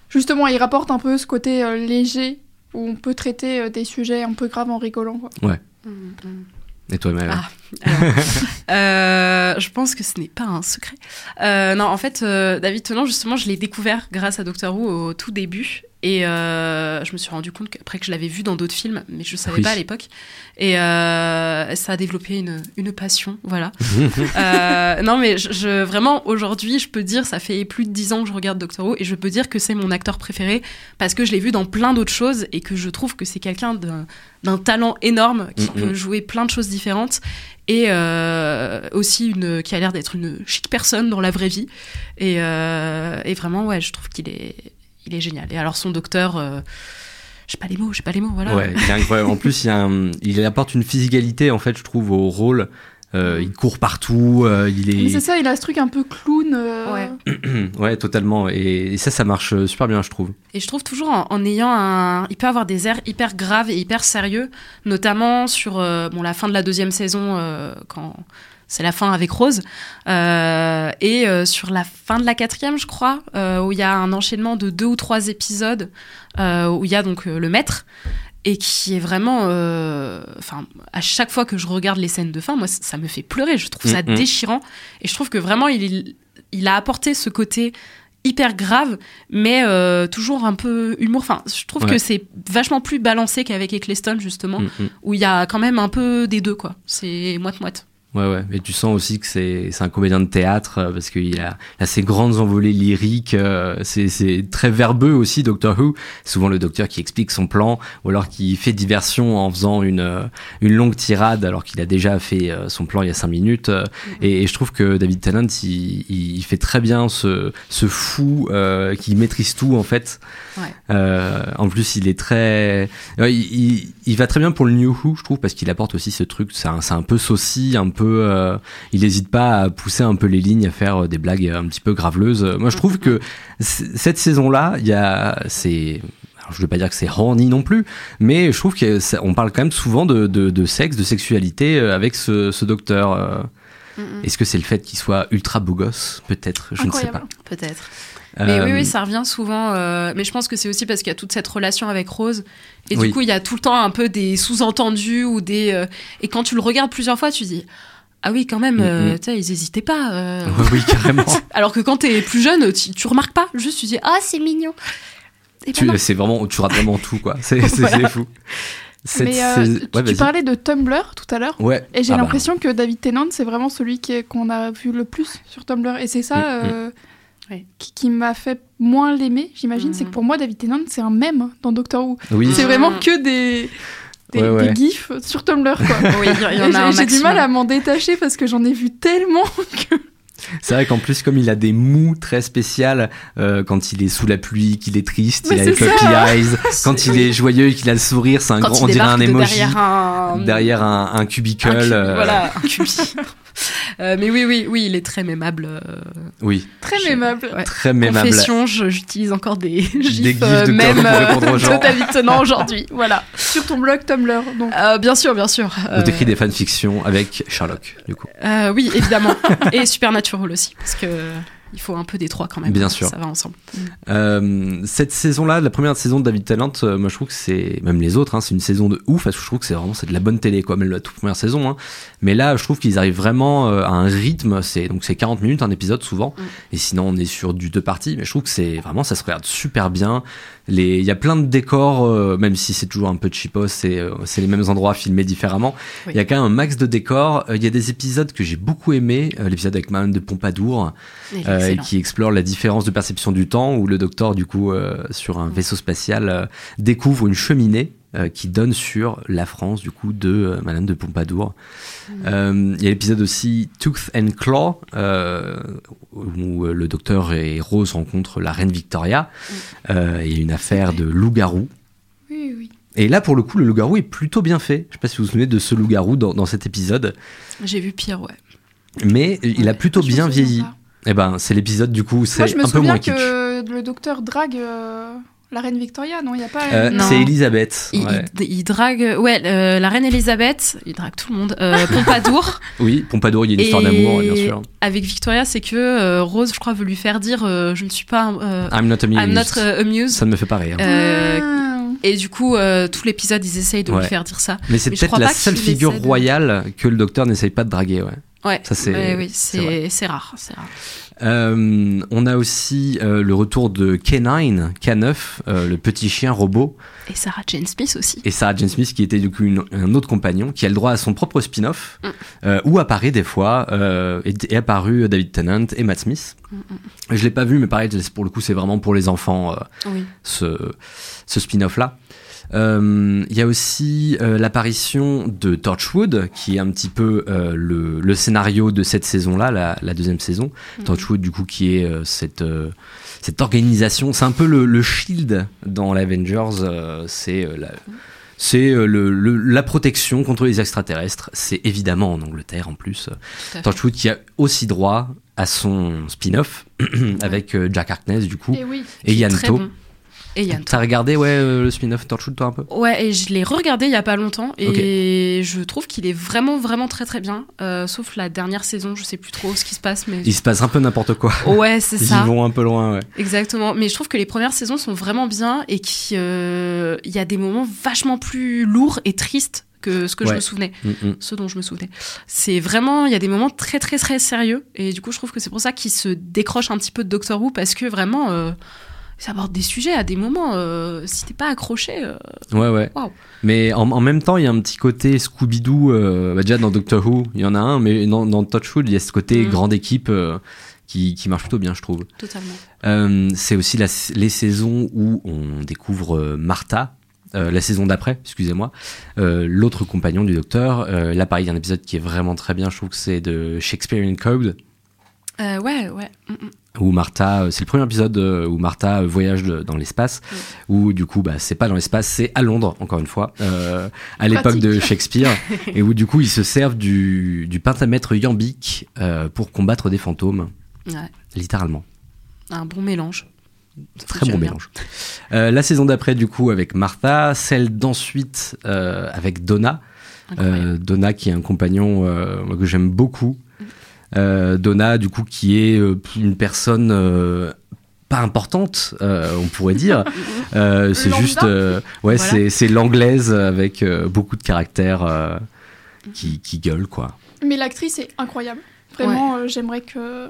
Justement, il rapporte un peu ce côté euh, léger où on peut traiter euh, des sujets un peu graves en rigolant. Quoi. Et toi, Ah. Alors, euh, je pense que ce n'est pas un secret. Euh, non, en fait, euh, David Tennant, justement, je l'ai découvert grâce à Doctor Who au tout début. Et je me suis rendu compte qu'après que je l'avais vu dans d'autres films, mais je ne savais Oui. pas à l'époque. Et ça a développé une, une passion, voilà. Non, mais je, je- vraiment, aujourd'hui, je peux dire, ça fait plus de dix ans que je regarde Doctor Who, et je peux dire que c'est mon acteur préféré, parce que je l'ai vu dans plein d'autres choses, et que je trouve que c'est quelqu'un d'un talent énorme, qui Mhm. peut jouer plein de choses différentes, et euh, aussi une, qui a l'air d'être une chic personne dans la vraie vie. Et, euh, et vraiment, ouais, je trouve qu'il est, il est génial. Et alors, son docteur... euh, j'ai pas les mots, j'ai pas les mots, voilà. Ouais, il est incroyable. En plus, il, a il apporte une physicalité, en fait, je trouve, au rôle. Euh, il court partout, euh, il est. c'est ça, il a ce truc un peu clown. euh, Ouais. ouais, totalement. Et, et ça, ça marche euh, super bien, je trouve. Et je trouve toujours en, en ayant un. Il peut avoir des airs hyper graves et hyper sérieux, notamment sur euh, bon, la fin de la deuxième saison, euh, quand c'est la fin avec Rose, euh, et euh, sur la fin de la quatrième, je crois, euh, où il y a un enchaînement de deux ou trois épisodes, euh, où il y a donc euh, le maître. Et qui est vraiment, euh, enfin, à chaque fois que je regarde les scènes de fin, moi, ça, me fait pleurer. Je trouve ça Mhm. déchirant, et je trouve que vraiment, il, il a apporté ce côté hyper grave, mais euh, toujours un peu humour. Enfin, je trouve Ouais. que c'est vachement plus balancé qu'avec Eccleston, justement, Mm, mm. où il y a quand même un peu des deux, quoi. C'est moite-moite. Ouais, ouais. Et tu sens aussi que c'est c'est un comédien de théâtre euh, parce qu'il a, il a ces grandes envolées lyriques. euh, c'est c'est très verbeux aussi, Doctor Who. Souvent le docteur qui explique son plan ou alors qui fait diversion en faisant une, euh, une longue tirade alors qu'il a déjà fait euh, son plan il y a cinq minutes. euh, et, et je trouve que David Tennant, il, il fait très bien ce, ce fou euh, qui maîtrise tout en fait. Ouais. Euh, en plus, il est très, il- il va très bien pour le New Who, je trouve, parce qu'il apporte aussi ce truc. C'est un, c'est un peu saucy, un peu. Euh, il n'hésite pas à pousser un peu les lignes, à faire euh, des blagues un petit peu graveleuses. Moi, je trouve que cette saison-là, il y a, c'est. Je ne veux pas dire que c'est horny non plus, mais je trouve qu'on parle quand même souvent de, de, de sexe, de sexualité euh, avec ce, ce docteur. euh. Est-ce que c'est le fait qu'il soit ultra beau gosse? Peut-être, je ne sais pas. Peut-être. Mais oui, Euh, oui, ça revient souvent. euh, mais je pense que c'est aussi parce qu'il y a toute cette relation avec Rose. Et Oui. du coup, il y a tout le temps un peu des sous-entendus ou des. euh, et quand tu le regardes plusieurs fois, tu dis. Ah oui, quand même, Mm, euh, mm. tu sais, ils hésitaient pas. euh. Oui, carrément. Alors que quand t'es plus jeune, tu, tu remarques pas, juste tu dis ah c'est mignon. Ben c'est vraiment, tu rates vraiment tout, quoi. C'est, Voilà. fou. Cette Mais euh, tu, ouais, tu vas-y. parlais de Tumblr tout à l'heure. Ouais. Et j'ai Ah bah. l'impression que David Tennant, c'est vraiment celui qui est- qu'on a vu le plus sur Tumblr. Et c'est ça Mm, euh, Ouais. qui, qui m'a fait moins l'aimer, j'imagine. C'est que pour moi, David Tennant, c'est un mème dans Doctor Who. Oui. C'est vraiment que des, des, Ouais, ouais. des gifs sur Tumblr, quoi. Oui, j'ai- du mal à m'en détacher parce que j'en ai vu tellement que. C'est vrai qu'en plus, comme il a des mous très spéciales, euh, quand il est sous la pluie, qu'il est triste, Mais il a les puppy ça. eyes. Quand il est joyeux et qu'il a le sourire, c'est un Quand grand, on dirait un de emoji. derrière un Derrière un, un cubicle. un cubi- euh, voilà, un cubi. Euh, mais oui, oui, oui, il est très mémable. euh, Oui, Très mémable. ouais. très mémable. Confession, j'utilise encore des gifs, gifs euh, de même Corbe pour répondre aux gens. De David Tennant aujourd'hui. Voilà. Sur ton blog Tumblr. Donc. Euh, bien sûr, bien sûr. Ou Euh, t'écris des fanfictions avec Sherlock, du coup. euh, oui, évidemment. Et Supernatural aussi, parce que il faut un peu des trois quand même. Bien sûr. Ça va ensemble. Euh, cette saison-là, la première saison de David Tennant, euh, moi je trouve que c'est, même les autres, hein, c'est une saison de ouf, parce que je trouve que c'est vraiment c'est de la bonne télé, quoi, même la toute première saison. Hein. Mais là, je trouve qu'ils arrivent vraiment euh, à un rythme, c'est donc c'est 40 minutes un épisode souvent, Mm. et sinon on est sur du deux parties, mais je trouve que c'est vraiment, ça se regarde super bien. Il y a plein de décors, même si c'est toujours un peu cheapos, c'est c'est les mêmes endroits filmés différemment. Oui. Il y a quand même un max de décors. Il y a des épisodes que j'ai beaucoup aimé, l'épisode avec Madame de Pompadour, euh, qui explore la différence de perception du temps, où le docteur, du coup, euh, sur un vaisseau spatial, euh, découvre une cheminée qui donne sur la France, du coup, de Madame de Pompadour. Euh, Il y a l'épisode aussi Tooth and Claw, où le docteur et Rose rencontrent la reine Victoria. Il y a une affaire de loup-garou. Oui, oui. Et là, pour le coup, le loup-garou est plutôt bien fait. Je sais pas si vous vous souvenez de ce loup-garou dans, dans cet épisode, J'ai vu pire, ouais. mais il a plutôt bien vieilli. Pas. Eh ben, c'est l'épisode du coup, c'est Moi, je me un peu moins souviens kitsch. que le docteur drague euh, la reine Victoria, non Il n'y a pas. Euh, c'est Elisabeth. Il, ouais. il- il drague, ouais, euh, la reine Elisabeth, il drague tout le monde. Euh, Pompadour. Oui, Pompadour, il y a une histoire Et d'amour, bien sûr. Avec Victoria, c'est que euh, Rose, je crois, veut lui faire dire euh, Je ne suis pas. euh, I'm not amused. I'm not amused. Ça ne me fait pas rire. Euh, Ah. et du coup, euh, tout l'épisode, ils essayent de Ouais. lui faire dire ça. mais c'est je peut-être la seule figure de- royale que le docteur n'essaye pas de draguer. Ouais. Ouais, Ça, c'est- ouais, oui, c'est rare. Euh, on a aussi euh, le retour de K9, K9, euh, le petit chien robot, Et Sarah Jane Smith aussi. et Sarah Jane Smith qui était du coup une- un autre compagnon, qui a le droit à son propre spin-off, Mm. où apparaît des fois, est, est apparu David Tennant et Matt Smith. Je l'ai pas vu, mais pareil, pour le coup, c'est vraiment pour les enfants. Oui. ce, ce spin-off là. Euh, Il y a aussi euh, l'apparition de Torchwood, qui est un petit peu euh, le, le scénario de cette saison-là, la, la deuxième saison. Torchwood, du coup, qui est cette, cette organisation, c'est un peu le, le Shield dans l'Avengers, euh, c'est euh, la... C'est euh, le, le- la protection contre les extraterrestres. C'est évidemment en Angleterre en plus. Torchwood qui a aussi droit à son spin-off avec Jack Harkness du coup Et oui. et Yann très To. bon. Et Yann T'as regardé ouais euh, le spin-off Torchwood toi un peu? Ouais, et je l'ai regardé il y a pas longtemps et je trouve qu'il est vraiment vraiment très très bien. Euh, sauf la dernière saison, je sais plus trop ce qui se passe, mais Il se passe un peu n'importe quoi. ouais, c'est Ils ça. vont un peu loin ouais. Exactement. Mais je trouve que les premières saisons sont vraiment bien et qu'il euh, y a des moments vachement plus lourds et tristes que ce que je me souvenais, Mm, mm. ce dont je me souvenais. C'est vraiment, il y a des moments très très très sérieux et du coup je trouve que c'est pour ça qu'il se décroche un petit peu de Doctor Who parce que vraiment. Euh, ça aborde des sujets à des moments, euh, si t'es pas accroché, euh, Ouais ouais. Mais en, en même temps il y a un petit côté Scooby-Doo. euh, bah, déjà dans Doctor Who il y en a un, mais dans, dans Torchwood il y a ce côté Mm. grande équipe qui, qui marche plutôt bien je trouve. totalement. C'est aussi la- les saisons où on découvre Martha. la saison d'après, excusez-moi, l'autre compagnon du docteur. Là, pareil, il y a un épisode qui est vraiment très bien. Je trouve que c'est de Shakespearean Code, ouais, ouais. Mm, mm. Où Martha, euh, c'est le premier épisode euh, où Martha euh, voyage dans l'espace, où du coup, bah, c'est pas dans l'espace, c'est à Londres, encore une fois, euh, à l'époque de Shakespeare, et où du coup, ils se servent du, du pentamètre iambique euh, pour combattre des fantômes, Ouais. littéralement. Un bon mélange. Très bon mélange. Euh, la saison d'après, du coup, avec Martha, celle d'ensuite avec Donna. Donna, qui est un compagnon que j'aime beaucoup. Euh, Donna, du coup, qui est euh, une personne euh, pas importante, euh, on pourrait dire. Euh, c'est juste, euh, ouais, Voilà. c'est l'anglaise avec euh, beaucoup de caractère euh, qui, qui gueule, quoi. Mais l'actrice est incroyable. Vraiment, euh, j'aimerais que.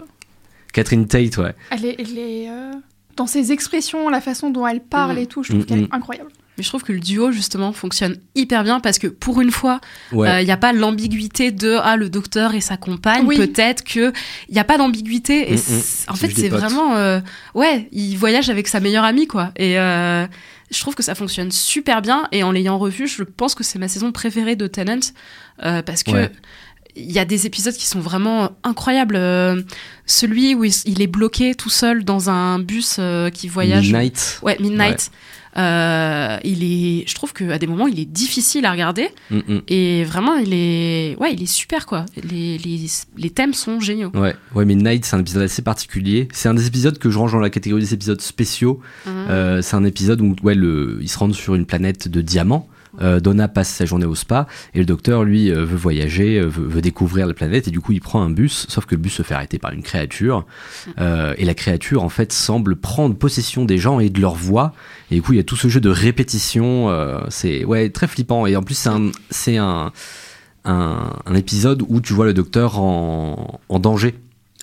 Catherine Tate, ouais. Elle est, elle est, euh, dans ses expressions, la façon dont elle parle Mm. et tout, je trouve Mm, qu'elle mm. est incroyable. Mais je trouve que le duo, justement, fonctionne hyper bien parce que pour une fois, il Ouais. n'y a pas l'ambiguïté de ah, le docteur et sa compagne. Oui. Peut-être qu'il n'y a pas d'ambiguïté. Et Mm, mm. en fait, c'est vraiment. euh, ouais, il voyage avec sa meilleure amie, quoi. Et euh, je trouve que ça fonctionne super bien. Et en l'ayant revu, je pense que c'est ma saison préférée de Tennant euh, parce que. Ouais. Il y a des épisodes qui sont vraiment incroyables. Euh, celui où il, il est bloqué tout seul dans un bus euh, qui voyage. Midnight. Ouais, Midnight. Euh, il est, je trouve qu'à des moments, il est difficile à regarder. Mm, mm. Et vraiment, il est, ouais, il est super quoi. Les, les, les thèmes sont géniaux. Ouais, ouais, Midnight, c'est un épisode assez particulier. C'est un des épisodes que je range dans la catégorie des épisodes spéciaux. Mhm. Euh, c'est un épisode où ouais, le, ils se rendent sur une planète de diamants. Euh, Donna passe sa journée au spa et le docteur lui euh, veut voyager, euh, veut, découvrir la planète et du coup il prend un bus, sauf que le bus se fait arrêter par une créature. Et la créature en fait semble prendre possession des gens et de leur voix. Et du coup il y a tout ce jeu de répétition, c'est ouais très flippant. Et en plus c'est un c'est un, un un épisode où tu vois le docteur en, en danger.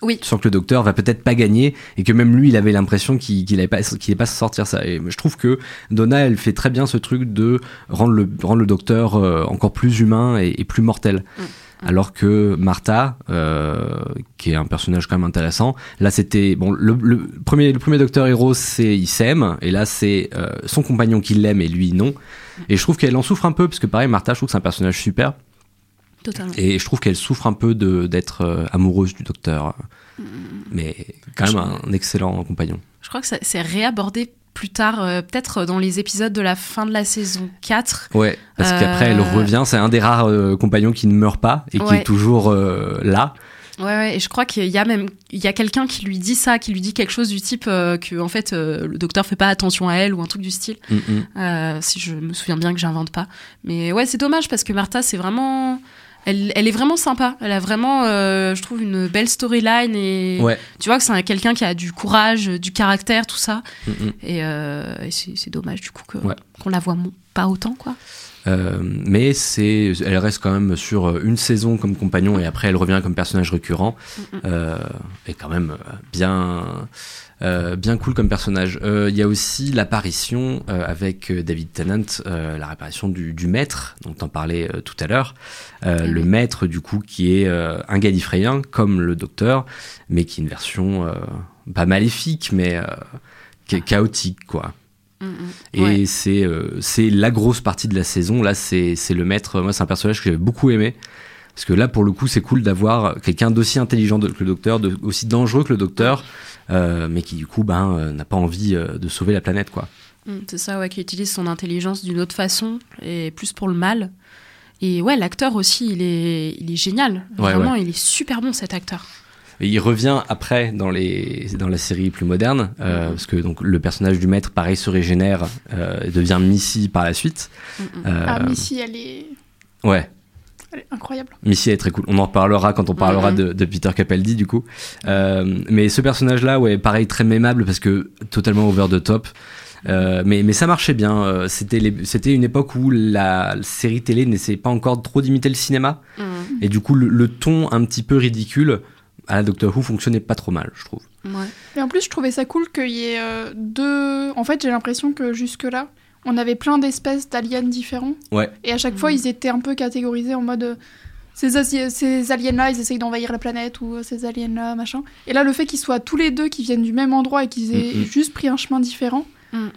Oui. Tu sens que le docteur va peut-être pas gagner et que même lui, il avait l'impression qu'il qu'il allait pas, qu'il pas sortir ça. Et je trouve que Donna, elle fait très bien ce truc de rendre le, rendre le docteur euh, encore plus humain et, et plus mortel. Alors que Martha, euh, qui est un personnage quand même intéressant, là c'était bon le, le premier le premier docteur héros c'est il s'aime et là c'est euh, son compagnon qui l'aime et lui non. Et je trouve qu'elle en souffre un peu parce que pareil Martha, je trouve que c'est un personnage super Totalement. et je trouve qu'elle souffre un peu d'être euh, amoureuse du docteur, mais quand même un excellent compagnon. Je crois que c'est réabordé plus tard, euh, peut-être dans les épisodes de la fin de la saison 4. Ouais, parce qu'après elle Euh, revient, c'est un des rares euh, compagnons qui ne meurt pas et qui est toujours là. Ouais, ouais, et je crois qu'il y a même il y a quelqu'un qui lui dit ça, qui lui dit quelque chose du type que en fait le docteur fait pas attention à elle ou un truc du style. Mm, mm. Si je me souviens bien que j'invente pas. Mais ouais, c'est dommage parce que Martha, c'est vraiment. Elle, elle est vraiment sympa. Elle a vraiment, euh, je trouve, une belle storyline et Ouais. tu vois que c'est un- quelqu'un qui a du courage, du caractère, tout ça. Mm, mm. Et, euh, et c'est dommage du coup que- Ouais. qu'on la voit pas autant, quoi. Euh, mais c'est, elle reste quand même sur euh, une saison comme compagnon et après elle revient comme personnage récurrent. Euh, et quand même euh, bien, euh, bien cool comme personnage. Euh, Il y a aussi l'apparition euh, avec David Tennant, euh, la réapparition du, du maître dont on parlait euh, tout à l'heure. Euh, Le maître du coup qui est euh, un Gallifréen comme le docteur, mais qui est une version euh, pas maléfique mais euh, qui est chaotique quoi. Et Ouais. c'est euh, c'est la grosse partie de la saison. Là, c'est c'est le maître. Moi, c'est un personnage que j'avais beaucoup aimé. Parce que là, pour le coup, c'est cool d'avoir quelqu'un d'aussi intelligent que le docteur, de, aussi dangereux que le docteur, euh, mais qui du coup ben, euh, n'a pas envie de sauver la planète. quoi. Mm, C'est ça, ouais, qui utilise son intelligence d'une autre façon et plus pour le mal. Et ouais, l'acteur aussi, il est, il est génial. Ouais, Vraiment, ouais. il est super bon cet acteur. Et il revient après dans, les, dans la série plus moderne, euh, parce que donc, le personnage du maître, pareil, se régénère, euh, et devient Missy par la suite. Euh, Ah, Missy, elle est... Ouais, elle est incroyable. Missy est très cool. On en reparlera quand on parlera Mhm. de, de Peter Capaldi, du coup. Euh, mais ce personnage-là, ouais, pareil, très mémable parce que totalement over the top. Euh, mais, mais ça marchait bien. C'était une époque où la série télé n'essayait pas encore trop d'imiter le cinéma. Et du coup, le, le ton un petit peu ridicule à la Doctor Who fonctionnait pas trop mal, je trouve. Ouais. Et en plus, je trouvais ça cool qu'il y ait euh, deux... En fait, j'ai l'impression que jusque-là, on avait plein d'espèces d'aliens différents. Ouais. Et à chaque fois, ils étaient un peu catégorisés en mode... euh, Ces, ces aliens-là, ils essayent d'envahir la planète, ou euh, ces aliens-là, machin. Et là, le fait qu'ils soient tous les deux, qui viennent du même endroit et qu'ils aient Mm, mm. juste pris un chemin différent, Mm.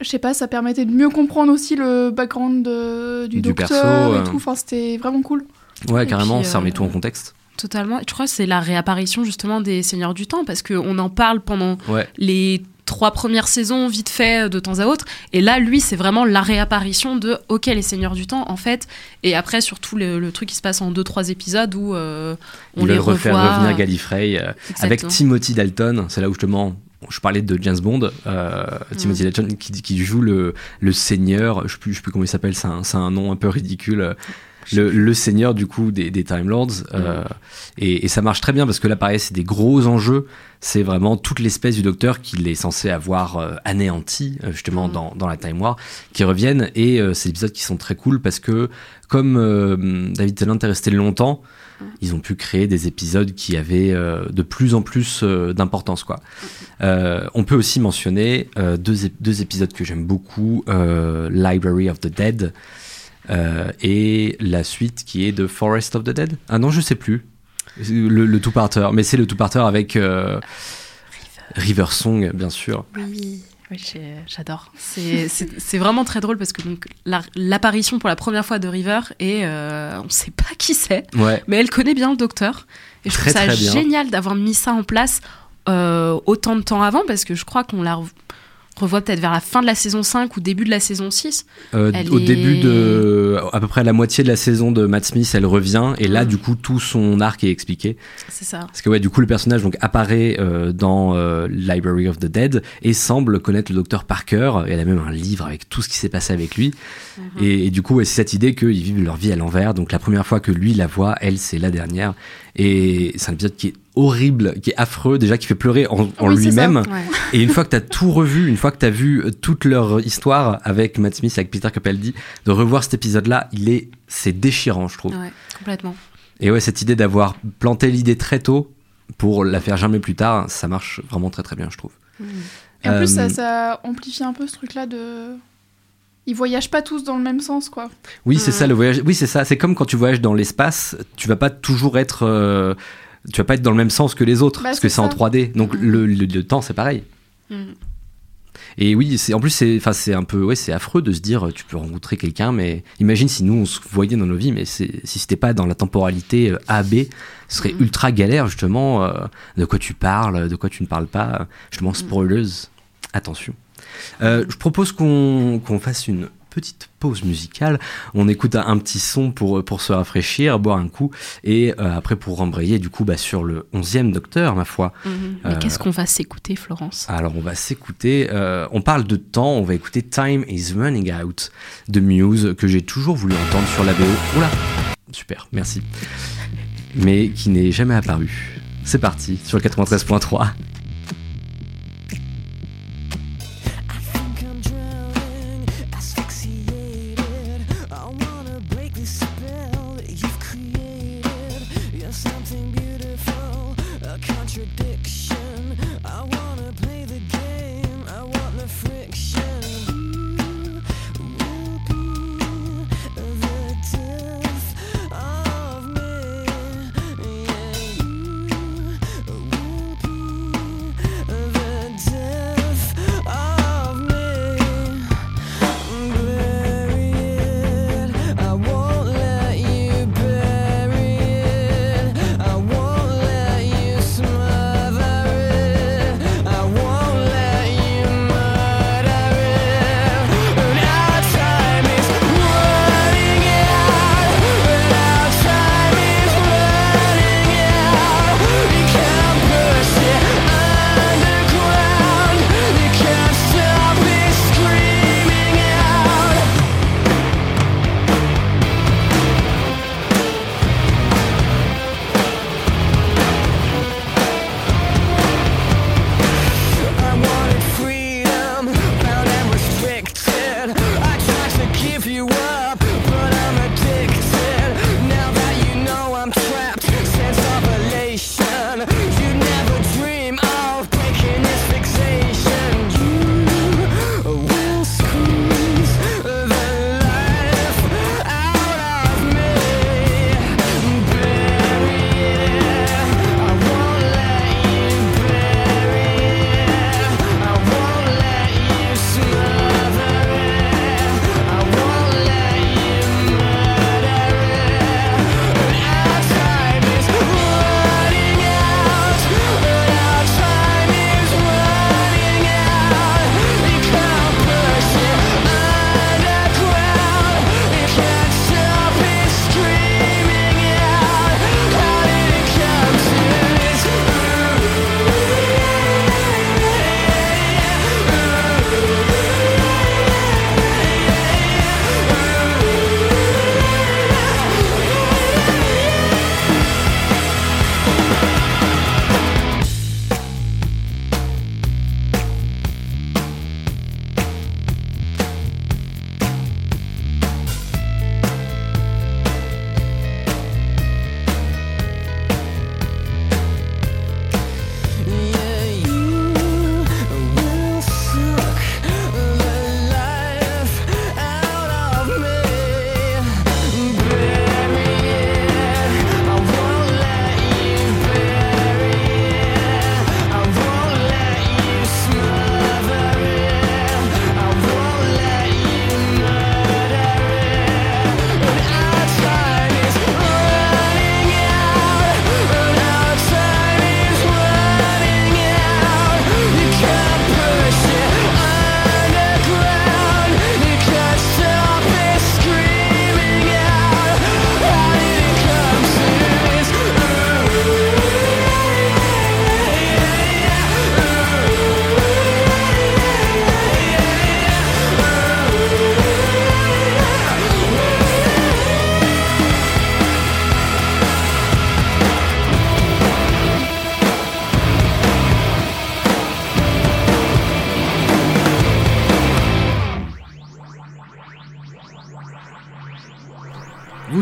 je sais pas, ça permettait de mieux comprendre aussi le background de- du, Du docteur perso, et tout. Enfin, c'était vraiment cool. Ouais, Et carrément, puis, ça remet euh, tout en contexte. Totalement. Je crois que c'est la réapparition justement des Seigneurs du Temps parce qu'on en parle pendant Ouais. les trois premières saisons vite fait de temps à autre. Et là, lui, c'est vraiment la réapparition de OK, les Seigneurs du Temps en fait. Et après, surtout le, le truc qui se passe en deux trois épisodes où euh, on les refaire revoit. revenir Gallifrey euh, avec. Timothy Dalton. C'est là où justement je parlais de James Bond. euh, Timothy Mm. Dalton qui, qui joue le, le seigneur. Je sais je sais plus comment il s'appelle. C'est un, c'est un nom un peu ridicule. Le, le seigneur du coup des, des Time Lords. euh, et, et ça marche très bien parce que là, pareil, c'est des gros enjeux. C'est vraiment toute l'espèce du docteur qu'il est censé avoir euh, anéanti euh, justement dans, dans la Time War qui reviennent. Et euh, c'est des épisodes qui sont très cool parce que comme euh, David Tennant est resté longtemps, ils ont pu créer des épisodes qui avaient euh, de plus en plus euh, d'importance. quoi. Euh, on peut aussi mentionner euh, deux, deux épisodes que j'aime beaucoup, euh, Library of the Dead euh, et la suite qui est de Forest of the Dead. Ah non, je sais plus. Le, le two-parter, mais c'est le two-parter avec euh, River Song, bien sûr. Oui, j'adore. C'est- vraiment très drôle parce que la- l'apparition pour la première fois de River et euh, on sait pas qui c'est, Ouais. mais elle connaît bien le docteur. Et je Très, trouve ça génial d'avoir mis ça en place euh, autant de temps avant parce que je crois qu'on la revoit peut-être vers la fin de la saison 5 ou début de la saison 6. Euh, au est- début de à peu près à la moitié de la saison de Matt Smith, elle revient et là du coup tout son arc est expliqué. C'est ça. Parce que ouais, du coup le personnage donc apparaît euh, dans euh, Library of the Dead et semble connaître le docteur Parker. Et elle a même un livre avec tout ce qui s'est passé avec lui. et, et du coup ouais, c'est cette idée qu'ils vivent leur vie à l'envers. Donc la première fois que lui la voit, elle c'est la dernière. Et c'est un épisode qui est horrible, qui est affreux, déjà qui fait pleurer en, Oui, lui-même. Ouais. Et une fois que tu as tout revu, une fois que tu as vu euh, toute leur histoire avec Matt Smith, avec Peter Capaldi, de revoir cet épisode-là, il est, c'est déchirant, je trouve. Ouais, complètement. Et ouais, cette idée d'avoir planté l'idée très tôt pour la faire jamais plus tard, ça marche vraiment très très bien, je trouve. Et en plus, ça, Euh, ça amplifie un peu ce truc-là de. Ils voyagent pas tous dans le même sens, quoi. Oui, c'est ça le voyage. Oui, c'est ça. C'est comme quand tu voyages dans l'espace, tu vas pas toujours être, euh, tu vas pas être dans le même sens que les autres Bah, parce que c'est en ça. 3D. Donc le, le- le temps, c'est pareil. Mm. Et oui, c'est en plus c'est enfin c'est un peu ouais, c'est affreux de se dire tu peux rencontrer quelqu'un mais imagine si nous on se voyait dans nos vies mais si c'était pas dans la temporalité euh, A B, ce serait ultra galère justement euh, de quoi tu parles, de quoi tu ne parles pas, justement spoileuse. Attention. Euh, je propose qu'on qu'on fasse une petite pause musicale. On écoute un, un petit son pour, pour se rafraîchir, boire un coup, et euh, après pour rembrayer du coup bah, sur le 11e Docteur, ma foi. Mhm. Mais Euh, qu'est-ce qu'on va s'écouter, Florence? Alors on va s'écouter, euh, on parle de temps, on va écouter Time is Running Out de Muse que j'ai toujours voulu entendre sur la BO. Oula, super, merci. Mais qui n'est jamais apparu. C'est parti sur le 93.3.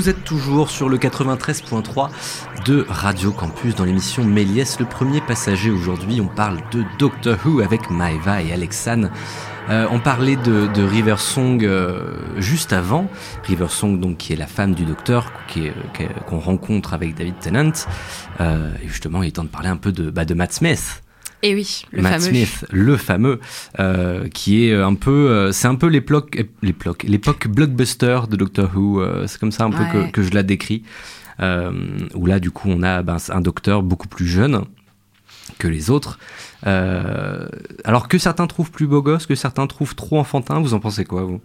Vous êtes toujours sur le 93.3 de Radio Campus dans l'émission Méliès, le premier passager. Aujourd'hui, on parle de Doctor Who avec Maeva et Alexane. Euh, on parlait de, de River Song euh, juste avant. River Song, donc, qui est la femme du docteur, qu'on rencontre avec David Tennant. Euh, et justement, il est temps de parler un peu de, bah, de Matt Smith. Et oui, le Matt fameux. Smith, le fameux, euh, qui est un peu, euh, c'est un peu l'époque, l'époque, l'époque blockbuster de Doctor Who. euh, c'est comme ça un peu que, que je la décris. Euh, où là, du coup, on a ben, un docteur beaucoup plus jeune que les autres. Euh, alors que certains trouvent plus beau gosse, que certains trouvent trop enfantin. Vous en pensez quoi, vous?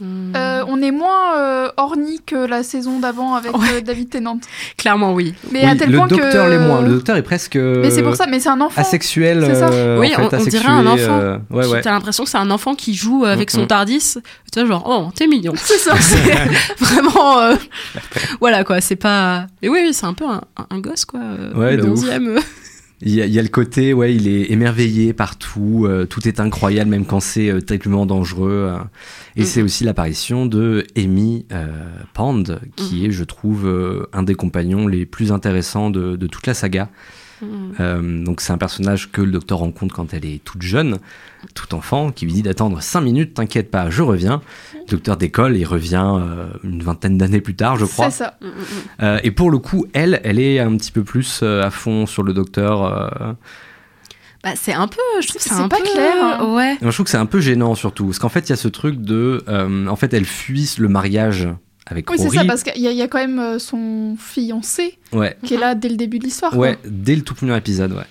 Hmm. Euh, on est moins euh, orni que la saison d'avant avec Ouais. euh, David Tennant. Clairement, oui. Mais Oui, à tel le point docteur que... l'est moins. Le docteur est presque. Mais c'est pour ça, mais c'est un enfant. Asexuel. C'est ça. euh, Oui, en fait, on- asexué, dirait un enfant. euh, ouais, ouais. T'as l'impression que c'est un enfant qui joue euh, avec Mm, son mm. Tardis. Tu vois, genre, oh, t'es mignon. C'est ça. C'est vraiment. euh, voilà, quoi. C'est pas. Mais oui, oui, c'est un peu un, un gosse, quoi. euh, Ouais, le de ouf. 11e. euh. Il y, a, il y a le côté, ouais, il est émerveillé partout, euh, tout est incroyable, même quand c'est euh, terriblement dangereux. euh. Et Mhm. c'est aussi l'apparition de Amy euh, Pond, Mhm. qui est, je trouve, euh, un des compagnons les plus intéressants de, de toute la saga. Euh, donc c'est un personnage que le docteur rencontre quand elle est toute jeune, tout enfant, qui lui dit d'attendre 5 minutes, t'inquiète pas, je reviens. Le docteur décolle et revient euh, une vingtaine d'années plus tard, je crois. C'est ça. Mm, mm, mm. Euh, et pour le coup, elle, elle est un petit peu plus euh, à fond sur le docteur. euh, Bah, c'est un peu. Je trouve que c'est C'est un pas peu. clair, hein. Ouais. Moi, je trouve que c'est un peu gênant surtout, parce qu'en fait, il y a ce truc de, euh, en fait, elle fuit le mariage avec Oui, c'est ça, parce qu'il y, a- il y a quand même euh, son fiancé Ouais, qui est là dès le début de l'histoire. ouais, quoi. dès le tout premier épisode, ouais.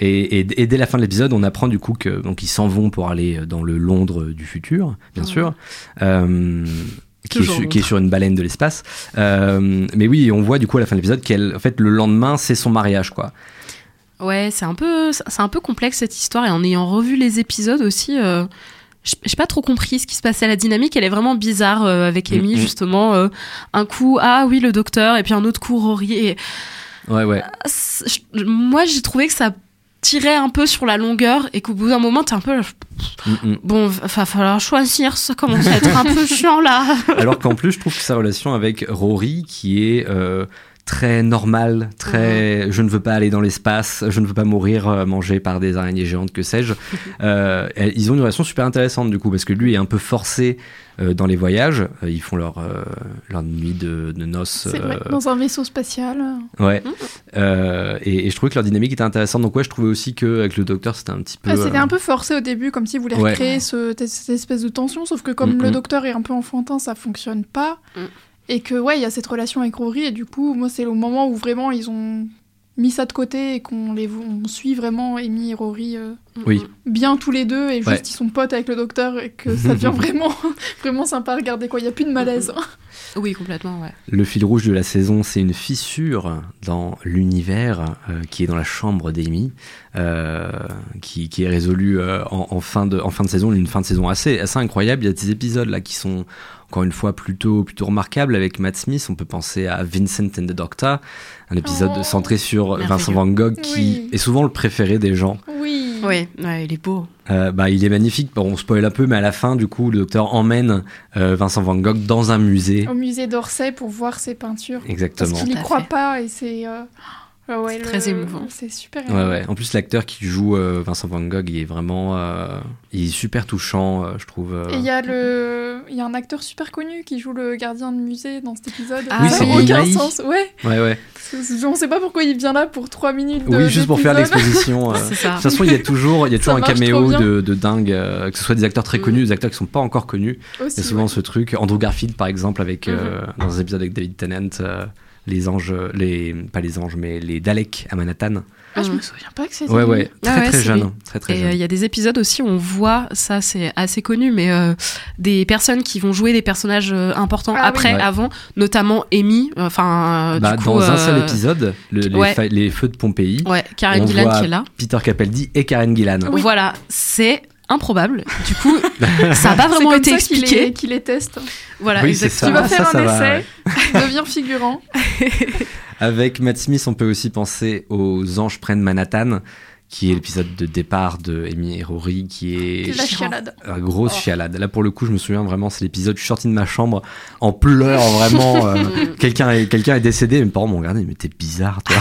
Et, et- et dès la fin de l'épisode, on apprend du coup que donc ils s'en vont pour aller dans le Londres du futur, bien Ouais. sûr, euh, qui, est Toujours su- qui est Londres. sur une baleine de l'espace. Euh, mais oui, on voit du coup à la fin de l'épisode qu'elle, en fait, le lendemain, c'est son mariage, quoi. Ouais, c'est un peu, c'est un peu complexe cette histoire et en ayant revu les épisodes aussi, euh, j'ai pas trop compris ce qui se passait. La dynamique, elle est vraiment bizarre euh, avec Amy Mhm. justement. euh, un coup, ah oui le docteur et puis un autre coup Rory. Et Ouais, ouais. je- moi, j'ai trouvé que ça tirait un peu sur la longueur et qu'au bout d'un moment, t'es un peu Mm, mm. bon, va va falloir choisir. Ça commence à être un peu chiant là. Alors qu'en plus, je trouve que sa relation avec Rory, qui est euh, très normale, très je ne veux pas aller dans l'espace, je ne veux pas mourir euh, mangé par des araignées géantes, que sais-je. Euh, ils ont une relation super intéressante du coup, parce que lui est un peu forcé euh, dans les voyages. Ils font leur, euh, leur nuit de, de noces. C'est vrai, euh, dans un vaisseau spatial. ouais. Euh, et, et je trouvais que leur dynamique était intéressante. Donc ouais, je trouvais aussi qu'avec le docteur, c'était un petit peu. Ouais, C'était euh, un peu forcé au début, comme s'ils voulaient Ouais. recréer ce- cette espèce de tension, sauf que comme Mm, le mm. docteur est un peu enfantin, ça fonctionne pas. Et que, ouais, il y a cette relation avec Rory, et du coup, moi, c'est le moment où vraiment ils ont mis ça de côté et qu'on les on suit vraiment Amy et Rory euh, Oui. bien tous les deux, et juste Ouais. ils sont potes avec le docteur, et que ça devient vraiment, vraiment sympa à regarder, quoi. Il y a plus de malaise. Oui, complètement, ouais. Le fil rouge de la saison, c'est une fissure dans l'univers euh, qui est dans la chambre d'Amy, euh, qui, qui est résolue euh, en, en fin de, en fin de saison, une fin de saison assez, assez incroyable. Il y a des épisodes là qui sont encore une fois plutôt, plutôt remarquables avec Matt Smith. On peut penser à Vincent and the Doctor, un épisode Oh, centré sur. Vincent Van Gogh qui Oui. est souvent le préféré des gens. Oui. Oui, ouais, il est beau. Euh, bah, il est magnifique. Bon, on spoil un peu, mais à la fin, du coup, le docteur emmène euh, Vincent Van Gogh dans un musée. Au musée d'Orsay pour voir ses peintures. Exactement. Parce qu'il y Tout à croit fait. pas, et c'est. euh, ah ouais, C'est le- très émouvant. C'est super. Ouais, ouais. En plus, l'acteur qui joue euh, Vincent Van Gogh, il est vraiment. euh, il est super touchant, euh, je trouve. euh. Et il y a le, il y a un acteur super connu qui joue le gardien de musée dans cet épisode. Ah Oui, Ça n'a aucun sens. Ouais. Ouais, ouais. C'est- On sait pas pourquoi il vient là pour 3 minutes. De, Oui, juste pour faire l'exposition. euh. C'est ça. De toute façon, il y a toujours, il y a toujours un caméo de, de dingue, euh, que ce soit des acteurs très Mm. connus, des acteurs qui sont pas encore connus. Il y a souvent ouais. ce truc. Andrew Garfield, par exemple, avec euh, Mm-hmm. dans un épisode avec David Tennant, euh, les anges, les pas les anges, mais les Daleks à Manhattan. Ah, je Mm. me souviens pas que c'était. Ouais, lui. ouais, très Ah ouais, très c'est jeune, lui. très très Et jeune. euh, il y a des épisodes aussi où on voit, ça c'est assez connu, mais euh, des personnes qui vont jouer des personnages euh, importants Ah oui. après, Ouais. avant, notamment Amy, enfin, euh, Bah, du dans un seul épisode, le- les, ouais. fa- les feux de Pompéi, Ouais, Karen Gillan qui est là. Peter Capaldi et Karen Gillan. Voilà, c'est improbable. Du coup, ça n'a pas vraiment comme été ça qu'il expliqué. les, qu'il les teste. Voilà, Oui, exactement. Tu vas Ça, faire ça un va, essai, deviens figurant. Avec Matt Smith, on peut aussi penser aux Anges prennent Manhattan, qui est l'épisode de départ de Amy et Rory, qui est C'est la chialade. une grosse Oh. chialade. Là, pour le coup, je me souviens vraiment, c'est l'épisode, je suis sorti de ma chambre en pleurs, vraiment. euh, quelqu'un est, quelqu'un est décédé, mes parents m'ont regardé, mais t'es bizarre, toi.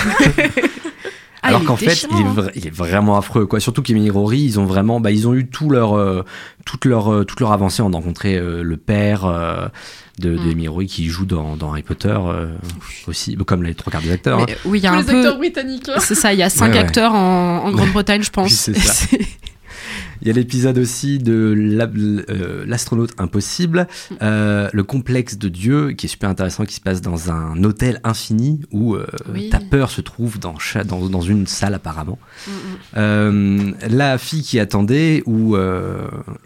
Ah, Alors qu'en fait, déchirant, il est, hein. il est vraiment affreux, quoi. Surtout qu'Emily Rory, ils ont vraiment, bah, ils ont eu tout leur, euh, toute leur, euh, toute leur avancée. On a rencontré euh, le père euh, de, de Mm. Emily et Rory qui joue dans, dans Harry Potter euh, aussi, comme les trois quarts des acteurs. hein. Oui, il y a Tous un les peu. acteurs britanniques. hein. C'est ça, il y a cinq Ouais, ouais. acteurs en, en Grande-Bretagne, je pense. Oui, c'est ça. Il y a l'épisode aussi de euh, l'astronaute impossible, euh, le complexe de Dieu, qui est super intéressant, qui se passe dans un hôtel infini où euh, Oui. ta peur se trouve dans, cha- dans, dans une salle apparemment. Mm, mm. La fille qui attendait, où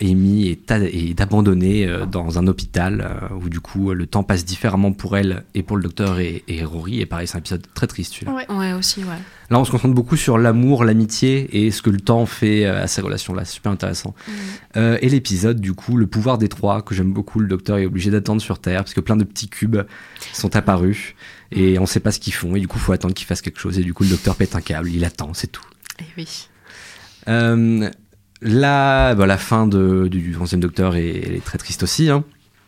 Amy est, abandonnée dans un hôpital, où du coup le temps passe différemment pour elle et pour le docteur et, et Rory. Et pareil, c'est un épisode très triste celui-là. Ouais. Ouais, aussi, ouais. Là, on se concentre beaucoup sur l'amour, l'amitié et ce que le temps fait euh, à ces relations-là. C'est super intéressant. Euh, et l'épisode, du coup, le pouvoir des trois, que j'aime beaucoup. Le docteur est obligé d'attendre sur Terre parce que plein de petits cubes sont apparus et on sait pas ce qu'ils font. Et du coup, faut attendre qu'ils fassent quelque chose. Et du coup, le docteur pète un câble. Il attend, c'est tout. Et Eh oui. Euh, là, bah, la fin de, du 11e Docteur est, elle est très triste aussi. Hein.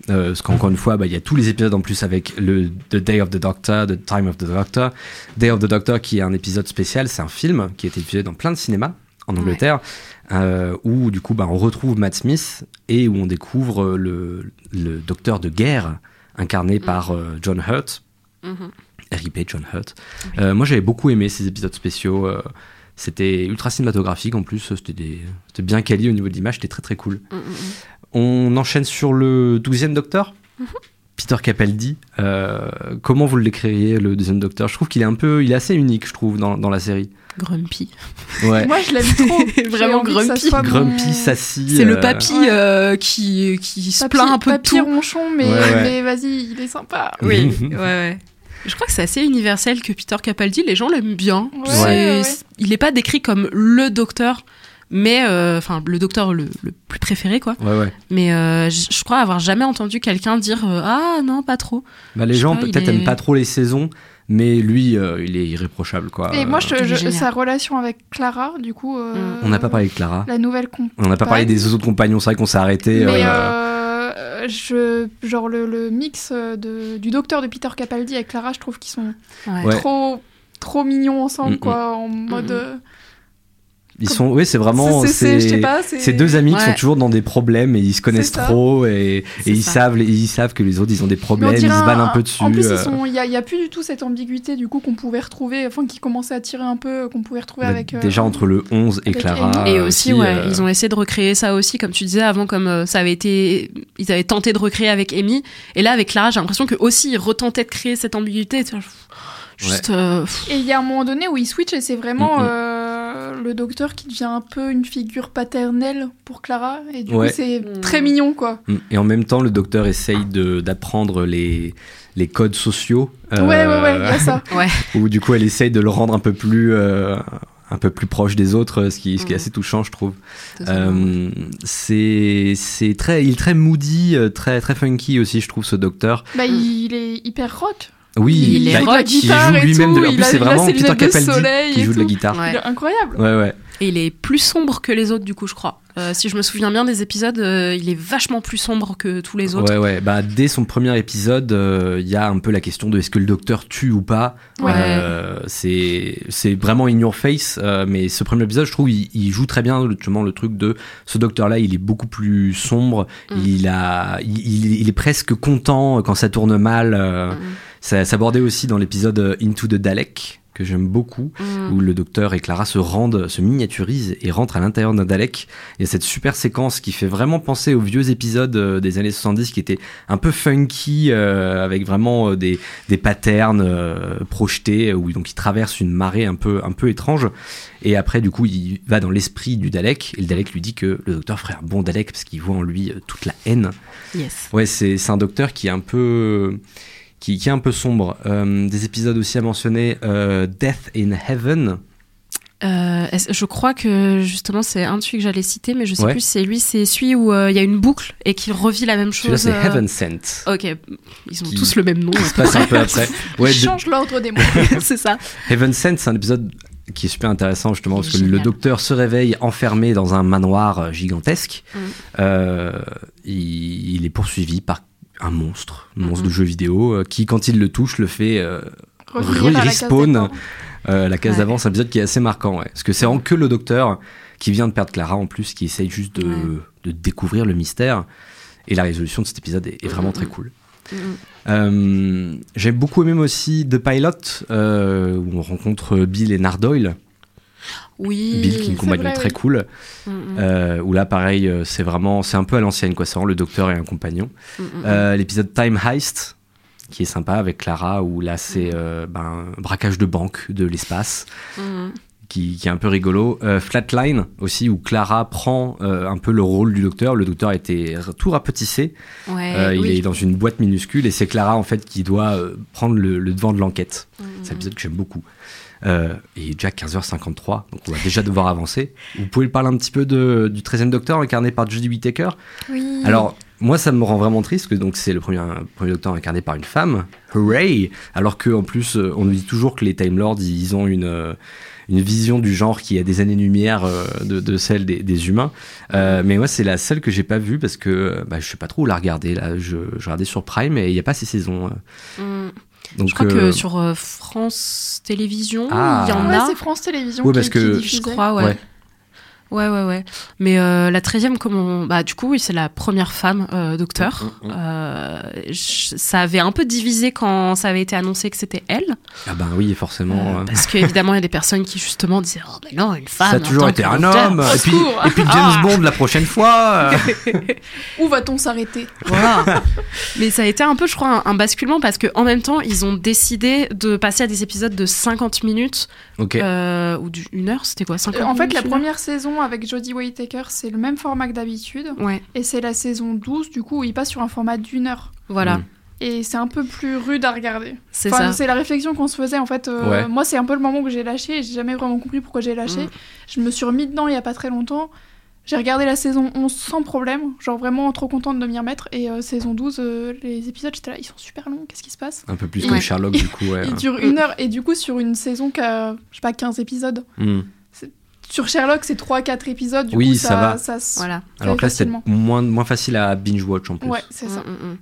Euh, parce qu'encore une fois, bah, il y a tous les épisodes en plus avec le The Day of the Doctor, The Time of the Doctor. Day of the Doctor qui est un épisode spécial, c'est un film qui a été diffusé dans plein de cinémas en Angleterre, euh, où du coup bah, on retrouve Matt Smith et où on découvre le, le docteur de guerre incarné par euh, John Hurt. Mhm. RIP John Hurt. Moi j'avais beaucoup aimé ces épisodes spéciaux. c'était ultra cinématographique en plus, c'était bien quali au niveau de l'image, c'était très très cool. Mm, mm, mm. On enchaîne sur le 12e Docteur. Peter Capaldi, euh, comment vous le décririez le deuxième Docteur? Je trouve qu'il est un peu, il est assez unique, je trouve, dans, dans la série. Grumpy. Ouais. Moi, je l'aime trop. Vraiment grumpy. mon- Grumpy, sassy. C'est le euh, papy Ouais. euh, qui, qui se plaint un peu de papy tout. ronchon, mais, Ouais, ouais. mais vas-y, il est sympa. Oui, ouais, ouais. Je crois que c'est assez universel que Peter Capaldi, les gens l'aiment bien. Il n'est pas décrit comme le docteur, mais euh, enfin le docteur le, le plus préféré quoi. Ouais, ouais. Mais euh, je crois avoir jamais entendu quelqu'un dire euh, ah non pas trop. Bah, les Je gens peut-être est- aiment pas trop les saisons, mais lui, euh, il est irréprochable, quoi. Et moi, je, je- sa relation avec Clara, du coup. euh, Mm. On n'a pas parlé de Clara. La nouvelle con. On n'a pas parlé des autres compagnons, c'est vrai qu'on s'est arrêté. Mais euh, euh, je, genre le, le mix de, du docteur de Peter Capaldi avec Clara, je trouve qu'ils sont Ouais. Trop trop mignons ensemble, Mm, quoi, en mode. mm. Ils sont, oui, c'est vraiment, c'est- c'est deux amis qui sont toujours dans des problèmes et ils se connaissent trop et, ils ça. savent, ils savent que les autres ils ont des problèmes, ils se bannent un peu dessus. En plus, euh, ils il y, a, a plus du tout cette ambiguïté du coup qu'on pouvait retrouver, enfin qui commençait à tirer un peu, qu'on pouvait retrouver bah, avec. euh, déjà entre le 11 et Clara. Et aussi, ouais, euh, ils ont essayé de recréer ça aussi, comme tu disais avant, comme euh, ça avait été, ils avaient tenté de recréer avec Amy, et là avec Clara, j'ai l'impression que aussi ils retentaient de créer cette ambiguïté. euh, Et il y a un moment donné où il switch et c'est vraiment Mm, mm. Euh, le docteur qui devient un peu une figure paternelle pour Clara. Et du Ouais. coup, c'est Mm. très mignon, quoi. Mm. Et en même temps, le docteur essaye de- d'apprendre les, les codes sociaux. Ouais, ouais, ouais, il y a ça. ouais. Où du coup, elle essaye de le rendre un peu plus, euh, un peu plus proche des autres, ce qui, ce qui est Mhm. assez touchant, je trouve. Euh, c'est c'est très, il est très moody, euh, très, très funky aussi, je trouve, ce docteur. Bah, il est hyper rock. Oui, Il est bah, rock. joue lui-même. de- En il plus, a- c'est il a vraiment Peter Capaldi qui joue de la guitare. Ouais. Il est incroyable. Ouais, ouais. Et il est plus sombre que les autres, du coup, je crois. Euh, si je me souviens bien des épisodes, euh, il est vachement plus sombre que tous les autres. Ouais, ouais. Bah, dès son premier épisode, euh, il y a un peu la question de est-ce que le docteur tue ou pas. Ouais. C'est vraiment in your face. mais ce premier épisode, je trouve, il, il joue très bien justement le truc de ce docteur-là. Il est beaucoup plus sombre. Mm. Il a, il, est presque content quand ça tourne mal. Mm. Ça s'abordait aussi dans l'épisode Into the Dalek que j'aime beaucoup Mm. où le docteur et Clara se rendent, se miniaturisent et rentrent à l'intérieur d'un Dalek. Il y a cette super séquence qui fait vraiment penser aux vieux épisodes euh, des années 70 qui étaient un peu funky, euh, avec vraiment euh, des, des patterns euh, projetés, où donc il traverse une marée un peu, un peu étrange. Et après, du coup, il va dans l'esprit du Dalek, et le Dalek lui dit que le docteur ferait un bon Dalek parce qu'il voit en lui toute la haine. Yes. Ouais, c'est c'est un docteur qui est un peu qui, qui est un peu sombre. Euh, des épisodes aussi à mentionner, euh, Death in Heaven. Euh, je crois que justement c'est un de celui que j'allais citer, mais je sais Ouais. plus c'est lui, c'est celui où euh, il y a une boucle et qui revit la même chose. c'est euh, Heaven Sent. Ok, ils ont Qui- tous le même nom. se passe un peu après. Ouais, il de- change l'ordre des mots. c'est ça. Heaven Sent, c'est un épisode qui est super intéressant justement parce que le docteur se réveille enfermé dans un manoir gigantesque. Mm. Il, il est poursuivi par un monstre, un monstre Mhm. de jeu vidéo, euh, qui quand il le touche le fait euh, respawn euh, la case d'avant. C'est un épisode qui est assez marquant, ouais. parce que c'est vraiment que le docteur qui vient de perdre Clara en plus, qui essaye juste de, Ouais. de découvrir le mystère. Et la résolution de cet épisode est, est vraiment très cool. Mhm. Euh, J'ai beaucoup aimé aussi The Pilot, euh, où on rencontre Bill et Nardoyle. Oui. Bill qui est une c'est compagnon vrai, très oui. cool. Mm, mm, Euh, où là, pareil, euh, c'est vraiment, c'est un peu à l'ancienne, quoi. C'est le docteur et un compagnon. mm, mm, Euh, L'épisode Time Heist, qui est sympa avec Clara, où là, c'est euh, ben, un braquage de banque de l'espace, qui, qui est un peu rigolo. Euh, Flatline aussi, où Clara prend euh, un peu le rôle du docteur. Le docteur a été r- tout rapetissé. Ouais, il est dans une boîte minuscule et c'est Clara en fait qui doit prendre le, le devant de l'enquête. C'est un épisode que j'aime beaucoup. Euh, et déjà 15h53, donc on va déjà devoir avancer. Vous pouvez parler un petit peu de, du 13e Docteur incarné par Jodie Whittaker? Oui. Alors, moi, ça me rend vraiment triste que donc c'est le premier, premier Docteur incarné par une femme. Hooray Alors que en plus, euh, on nous dit toujours que les Time Lords, ils ont une, euh, une vision du genre qui a des années-lumière euh, de, de celle des, des humains. Euh, mais moi, c'est la seule que j'ai pas vue parce que bah, je sais pas trop où la regarder. Là, je, je regardais sur Prime et il n'y a pas ces saisons. Mm. Donc, Je crois euh, que sur euh, France Télévisions, Ah. il y en Ouais, a. c'est France Télévisions Oui, qui, parce qui que- Je crois, ouais. Ouais. Ouais, ouais. Mais euh, la 13e, comment. Bah, du coup, oui, c'est la première femme euh, docteur. Mm, mm, mm. Euh, je- ça avait un peu divisé quand ça avait été annoncé que c'était elle. Ah ben oui, forcément. Parce qu'évidemment, il y a des personnes qui, justement, disaient Oh, mais non, une femme. ça a toujours été un homme. Et puis, secours. et puis James Ah. Bond la prochaine fois. euh. Où va-t-on s'arrêter? Voilà. Mais ça a été un peu, je crois, un, un basculement parce qu'en même temps, ils ont décidé de passer à des épisodes de 50 minutes ok. euh, ou d'une heure. C'était quoi 50 Euh, En fait, la première saison avec Jodie Whittaker, c'est le même format que d'habitude. Ouais, Et c'est la saison 12, du coup, où il passe sur un format d'une heure. voilà. Mm. Et c'est un peu plus rude à regarder. C'est Enfin, ça. c'est la réflexion qu'on se faisait en fait. euh, Ouais. Moi, c'est un peu le moment que j'ai lâché et j'ai jamais vraiment compris pourquoi j'ai lâché. Mm. Je me suis remis dedans il y a pas très longtemps. J'ai regardé la saison 11 sans problème, genre vraiment trop contente de m'y remettre. Et euh, saison 12, euh, les épisodes, j'étais là, ils sont super longs, qu'est-ce qui se passe? Un peu plus Ouais. comme Sherlock, du coup. Ouais. Ils durent une heure, et du coup, sur une saison qui a, je sais pas, 15 épisodes. Hmm. Sur Sherlock, c'est 3-4 épisodes, du Oui, coup, ça ça, va. ça, se Voilà. Alors que là, facilement. moins, moins facile à binge-watch en plus. Ouais, c'est ça. Mm, mm, mm.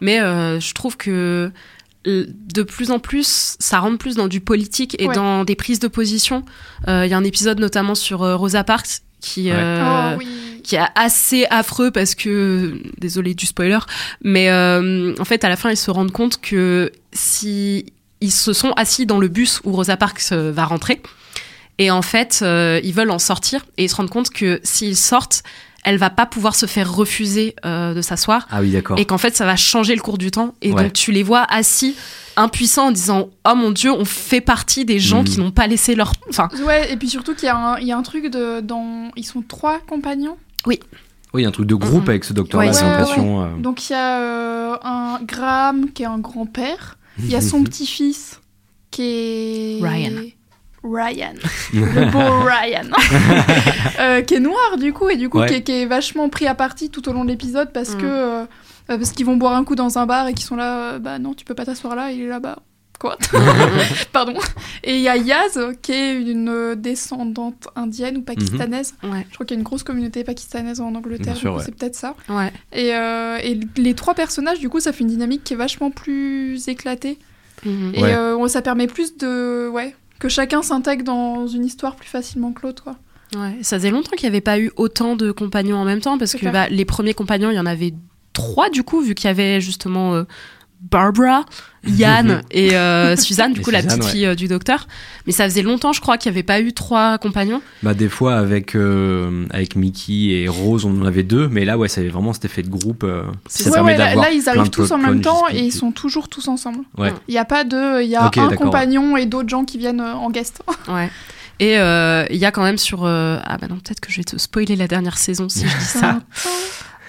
Mais euh, je trouve que de plus en plus, ça rentre plus dans du politique et Ouais. dans des prises de position. Euh, Il y a un épisode notamment sur euh, Rosa Parks qui, Ouais. euh, oh oui. qui est assez affreux parce que, désolé du spoiler, mais euh, en fait à la fin ils se rendent compte que si ils se sont assis dans le bus où Rosa Parks va rentrer et en fait euh, ils veulent en sortir et ils se rendent compte que s'ils sortent, elle va pas pouvoir se faire refuser euh, de s'asseoir Ah oui, d'accord. et qu'en fait ça va changer le cours du temps et Ouais. donc tu les vois assis impuissants en disant oh mon dieu on fait partie des gens Mhm. qui n'ont pas laissé leur enfin Ouais, et puis surtout qu'il y, a un- il y a un truc de. Dans... Ils sont trois compagnons? Oui, il y a un truc de groupe Mhm. avec ce docteur-là, Ouais, ouais, euh. Donc il y a euh, un Graham qui est un grand-père. Il y a son petit-fils qui est. Ryan. Ryan. Le beau Ryan. Euh, qui est noir du coup, et du coup Ouais. qui, est, qui est vachement pris à partie tout au long de l'épisode parce Mm. que. euh, euh, parce qu'ils vont boire un coup dans un bar et qu'ils sont là, bah non, tu peux pas t'asseoir là, il est là-bas. Quoi? Pardon. Et il y a Yaz, qui est une descendante indienne ou pakistanaise. ouais Je crois qu'il y a une grosse communauté pakistanaise en Angleterre, ouais. c'est peut-être ça. ouais Et, euh, et les trois personnages, du coup, ça fait une dynamique qui est vachement plus éclatée. Mhm. Et Ouais. euh, ça permet plus de. Ouais. Que chacun s'intègre dans une histoire plus facilement que l'autre, quoi. Ouais, ça faisait longtemps qu'il n'y avait pas eu autant de compagnons en même temps parce que bah, les premiers compagnons, il y en avait trois du coup, vu qu'il y avait justement euh, Barbara, Yann et euh, Suzanne, du Et coup la petite ouais. fille euh, du docteur. Mais ça faisait longtemps, je crois, qu'il n'y avait pas eu trois compagnons. Bah, des fois, avec, euh, avec Mickey et Rose, on en avait deux, mais là, ouais, ça avait vraiment cet effet de groupe. euh, C'est ça ouais, permet ouais, là, ils arrivent tous en même temps et ils sont toujours tous ensemble. Ouais. Il n'y a pas de. Il y a Ok, un compagnon et d'autres gens qui viennent euh, en guest. Ouais. Et euh, il y a quand même sur. euh, Ah bah non, peut-être que je vais te spoiler la dernière saison si je dis ça.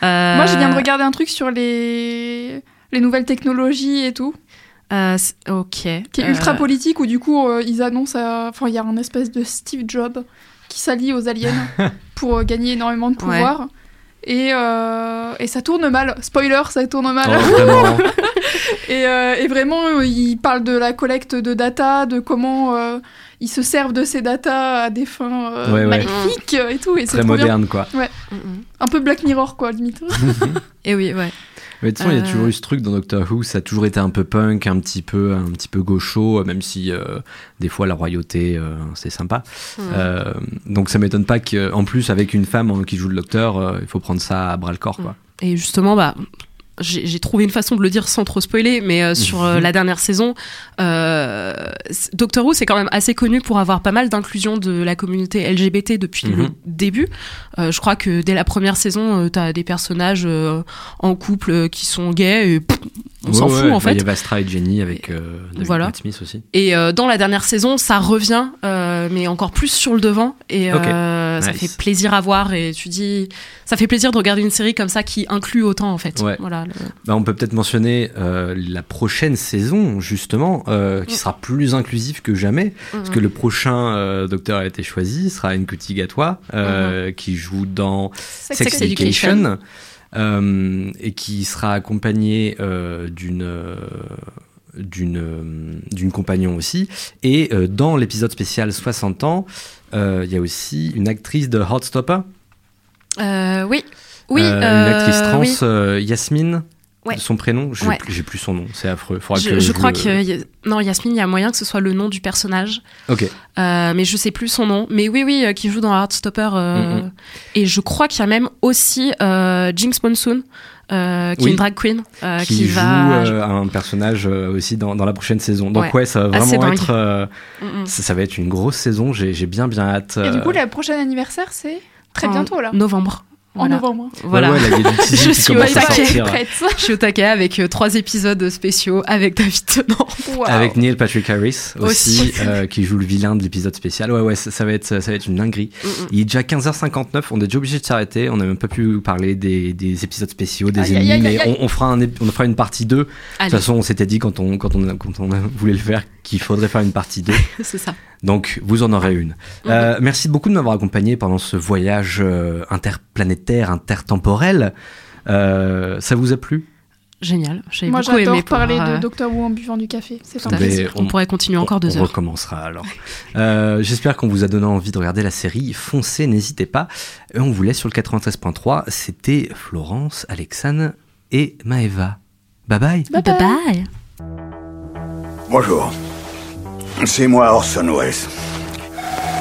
Euh, Moi, je viens de regarder un truc sur les. Les nouvelles technologies et tout, euh, ok. qui est Euh, ultra politique, où du coup, euh, ils annoncent. euh, Enfin, il y a un espèce de Steve Jobs qui s'allie aux aliens pour euh, gagner énormément de pouvoir. Et, euh, et ça tourne mal. Spoiler, ça tourne mal. Oh, vraiment. Et, euh, et vraiment, euh, il parle de la collecte de data, de comment euh, ils se servent de ces datas à des fins euh, Ouais, ouais. maléfiques euh, et tout. Et c'est Très bien. moderne, quoi. Ouais. Un peu Black Mirror, quoi, limite. Et oui, ouais. Mais de toute façon, il y a Euh. toujours eu ce truc dans Doctor Who, ça a toujours été un peu punk, un petit peu, un petit peu gaucho, même si euh, des fois la royauté, euh, c'est sympa. Euh, donc ça m'étonne pas qu'en plus, avec une femme hein, qui joue le docteur, il faut prendre ça à bras le corps, quoi. Et justement, bah, j'ai trouvé une façon de le dire sans trop spoiler, mais euh, sur euh, Mhm. la dernière saison, euh, Doctor Who, c'est quand même assez connu pour avoir pas mal d'inclusion de la communauté LGBT depuis le Mhm. début. Euh, je crois que dès la première saison, euh, t'as des personnages euh, en couple qui sont gays, et pff, on s'en fout en bah, fait. Il y a Vastra et Jenny avec euh, David Voilà. Matt Smith aussi. Et euh, dans la dernière saison, ça revient, euh, mais encore plus sur le devant. Et Ok. euh, ça Nice. fait plaisir à voir. Et tu dis, ça fait plaisir de regarder une série comme ça qui inclut autant en fait. Ouais. Voilà. le- Bah, on peut peut-être mentionner euh, la prochaine saison, justement, euh, qui sera plus inclusive que jamais, parce que le prochain euh, docteur a été choisi, sera Nkuti Gatwa, euh, qui joue dans Sex, Sex Education, Education. Euh, et qui sera accompagné euh, d'une euh, d'une d'une compagnon aussi. Et euh, dans l'épisode spécial 60 ans, euh, il y a aussi une actrice de Heartstopper, Euh, oui. Oui. une actrice trans, oui. Yasmine. Ouais. de son prénom, j'ai Ouais. plus, son nom, c'est affreux. Faudra Je, que je crois le- que y a- non Yasmine, il y a moyen que ce soit le nom du personnage, Ok. Euh, mais je sais plus son nom. Mais oui, oui, euh, qui joue dans Heartstopper. euh, Mhm. Et je crois qu'il y a même aussi euh, Jinx Monsoon, euh, qui Oui. est une drag queen, euh, qui, qui, joue va. euh, un personnage euh, aussi dans, dans la prochaine saison. Donc ouais, Ouais. ça va Assez vraiment être, euh, Mhm. ça, ça va être une grosse saison. J'ai bien bien hâte. Et du coup, le prochain anniversaire, c'est très En bientôt, là. Novembre. En novembre. Voilà. ouais, teasing Je qui suis commence au à taquet. sortir. Prête. Je suis au taquet avec euh, trois épisodes spéciaux avec David Tennant. Avec Neil Patrick Harris aussi, Aussi. euh, qui joue le vilain de l'épisode spécial. Ouais, ouais, ça, ça va être, ça va être une dinguerie. Mm, Il est déjà 15h59, on est déjà obligé de s'arrêter. On n'a même pas pu parler des, des épisodes spéciaux, des ennemis, mais on, on fera un, on fera une partie 2. De toute façon, on s'était dit quand on, quand, on, quand on voulait le faire qu'il faudrait faire une partie 2. c'est ça. Donc, vous en aurez une. Euh, merci beaucoup de m'avoir accompagné pendant ce voyage euh, interplanétaire, intertemporel. Euh, ça vous a plu? Génial. J'ai Moi, beaucoup aimé pour, parler euh, de Doctor Who en buvant du café. C'est fantastique. Mais On, pourrait continuer encore on, deux on heures. recommencera alors. Euh, J'espère qu'on vous a donné envie de regarder la série. Foncez, n'hésitez pas. Et on vous laisse sur le 93.3. C'était Florence, Alexane et Maeva. Bye bye. Bye Bye bye. bye. Bonjour. C'est moi Orson Welles.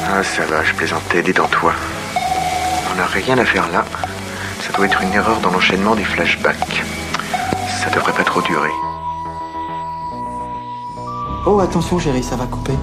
Ah, ça va, je plaisantais, détends-toi. On n'a rien à faire là. Ça doit être une erreur dans l'enchaînement des flashbacks. Ça devrait pas trop durer. Oh, attention, chérie, ça va couper.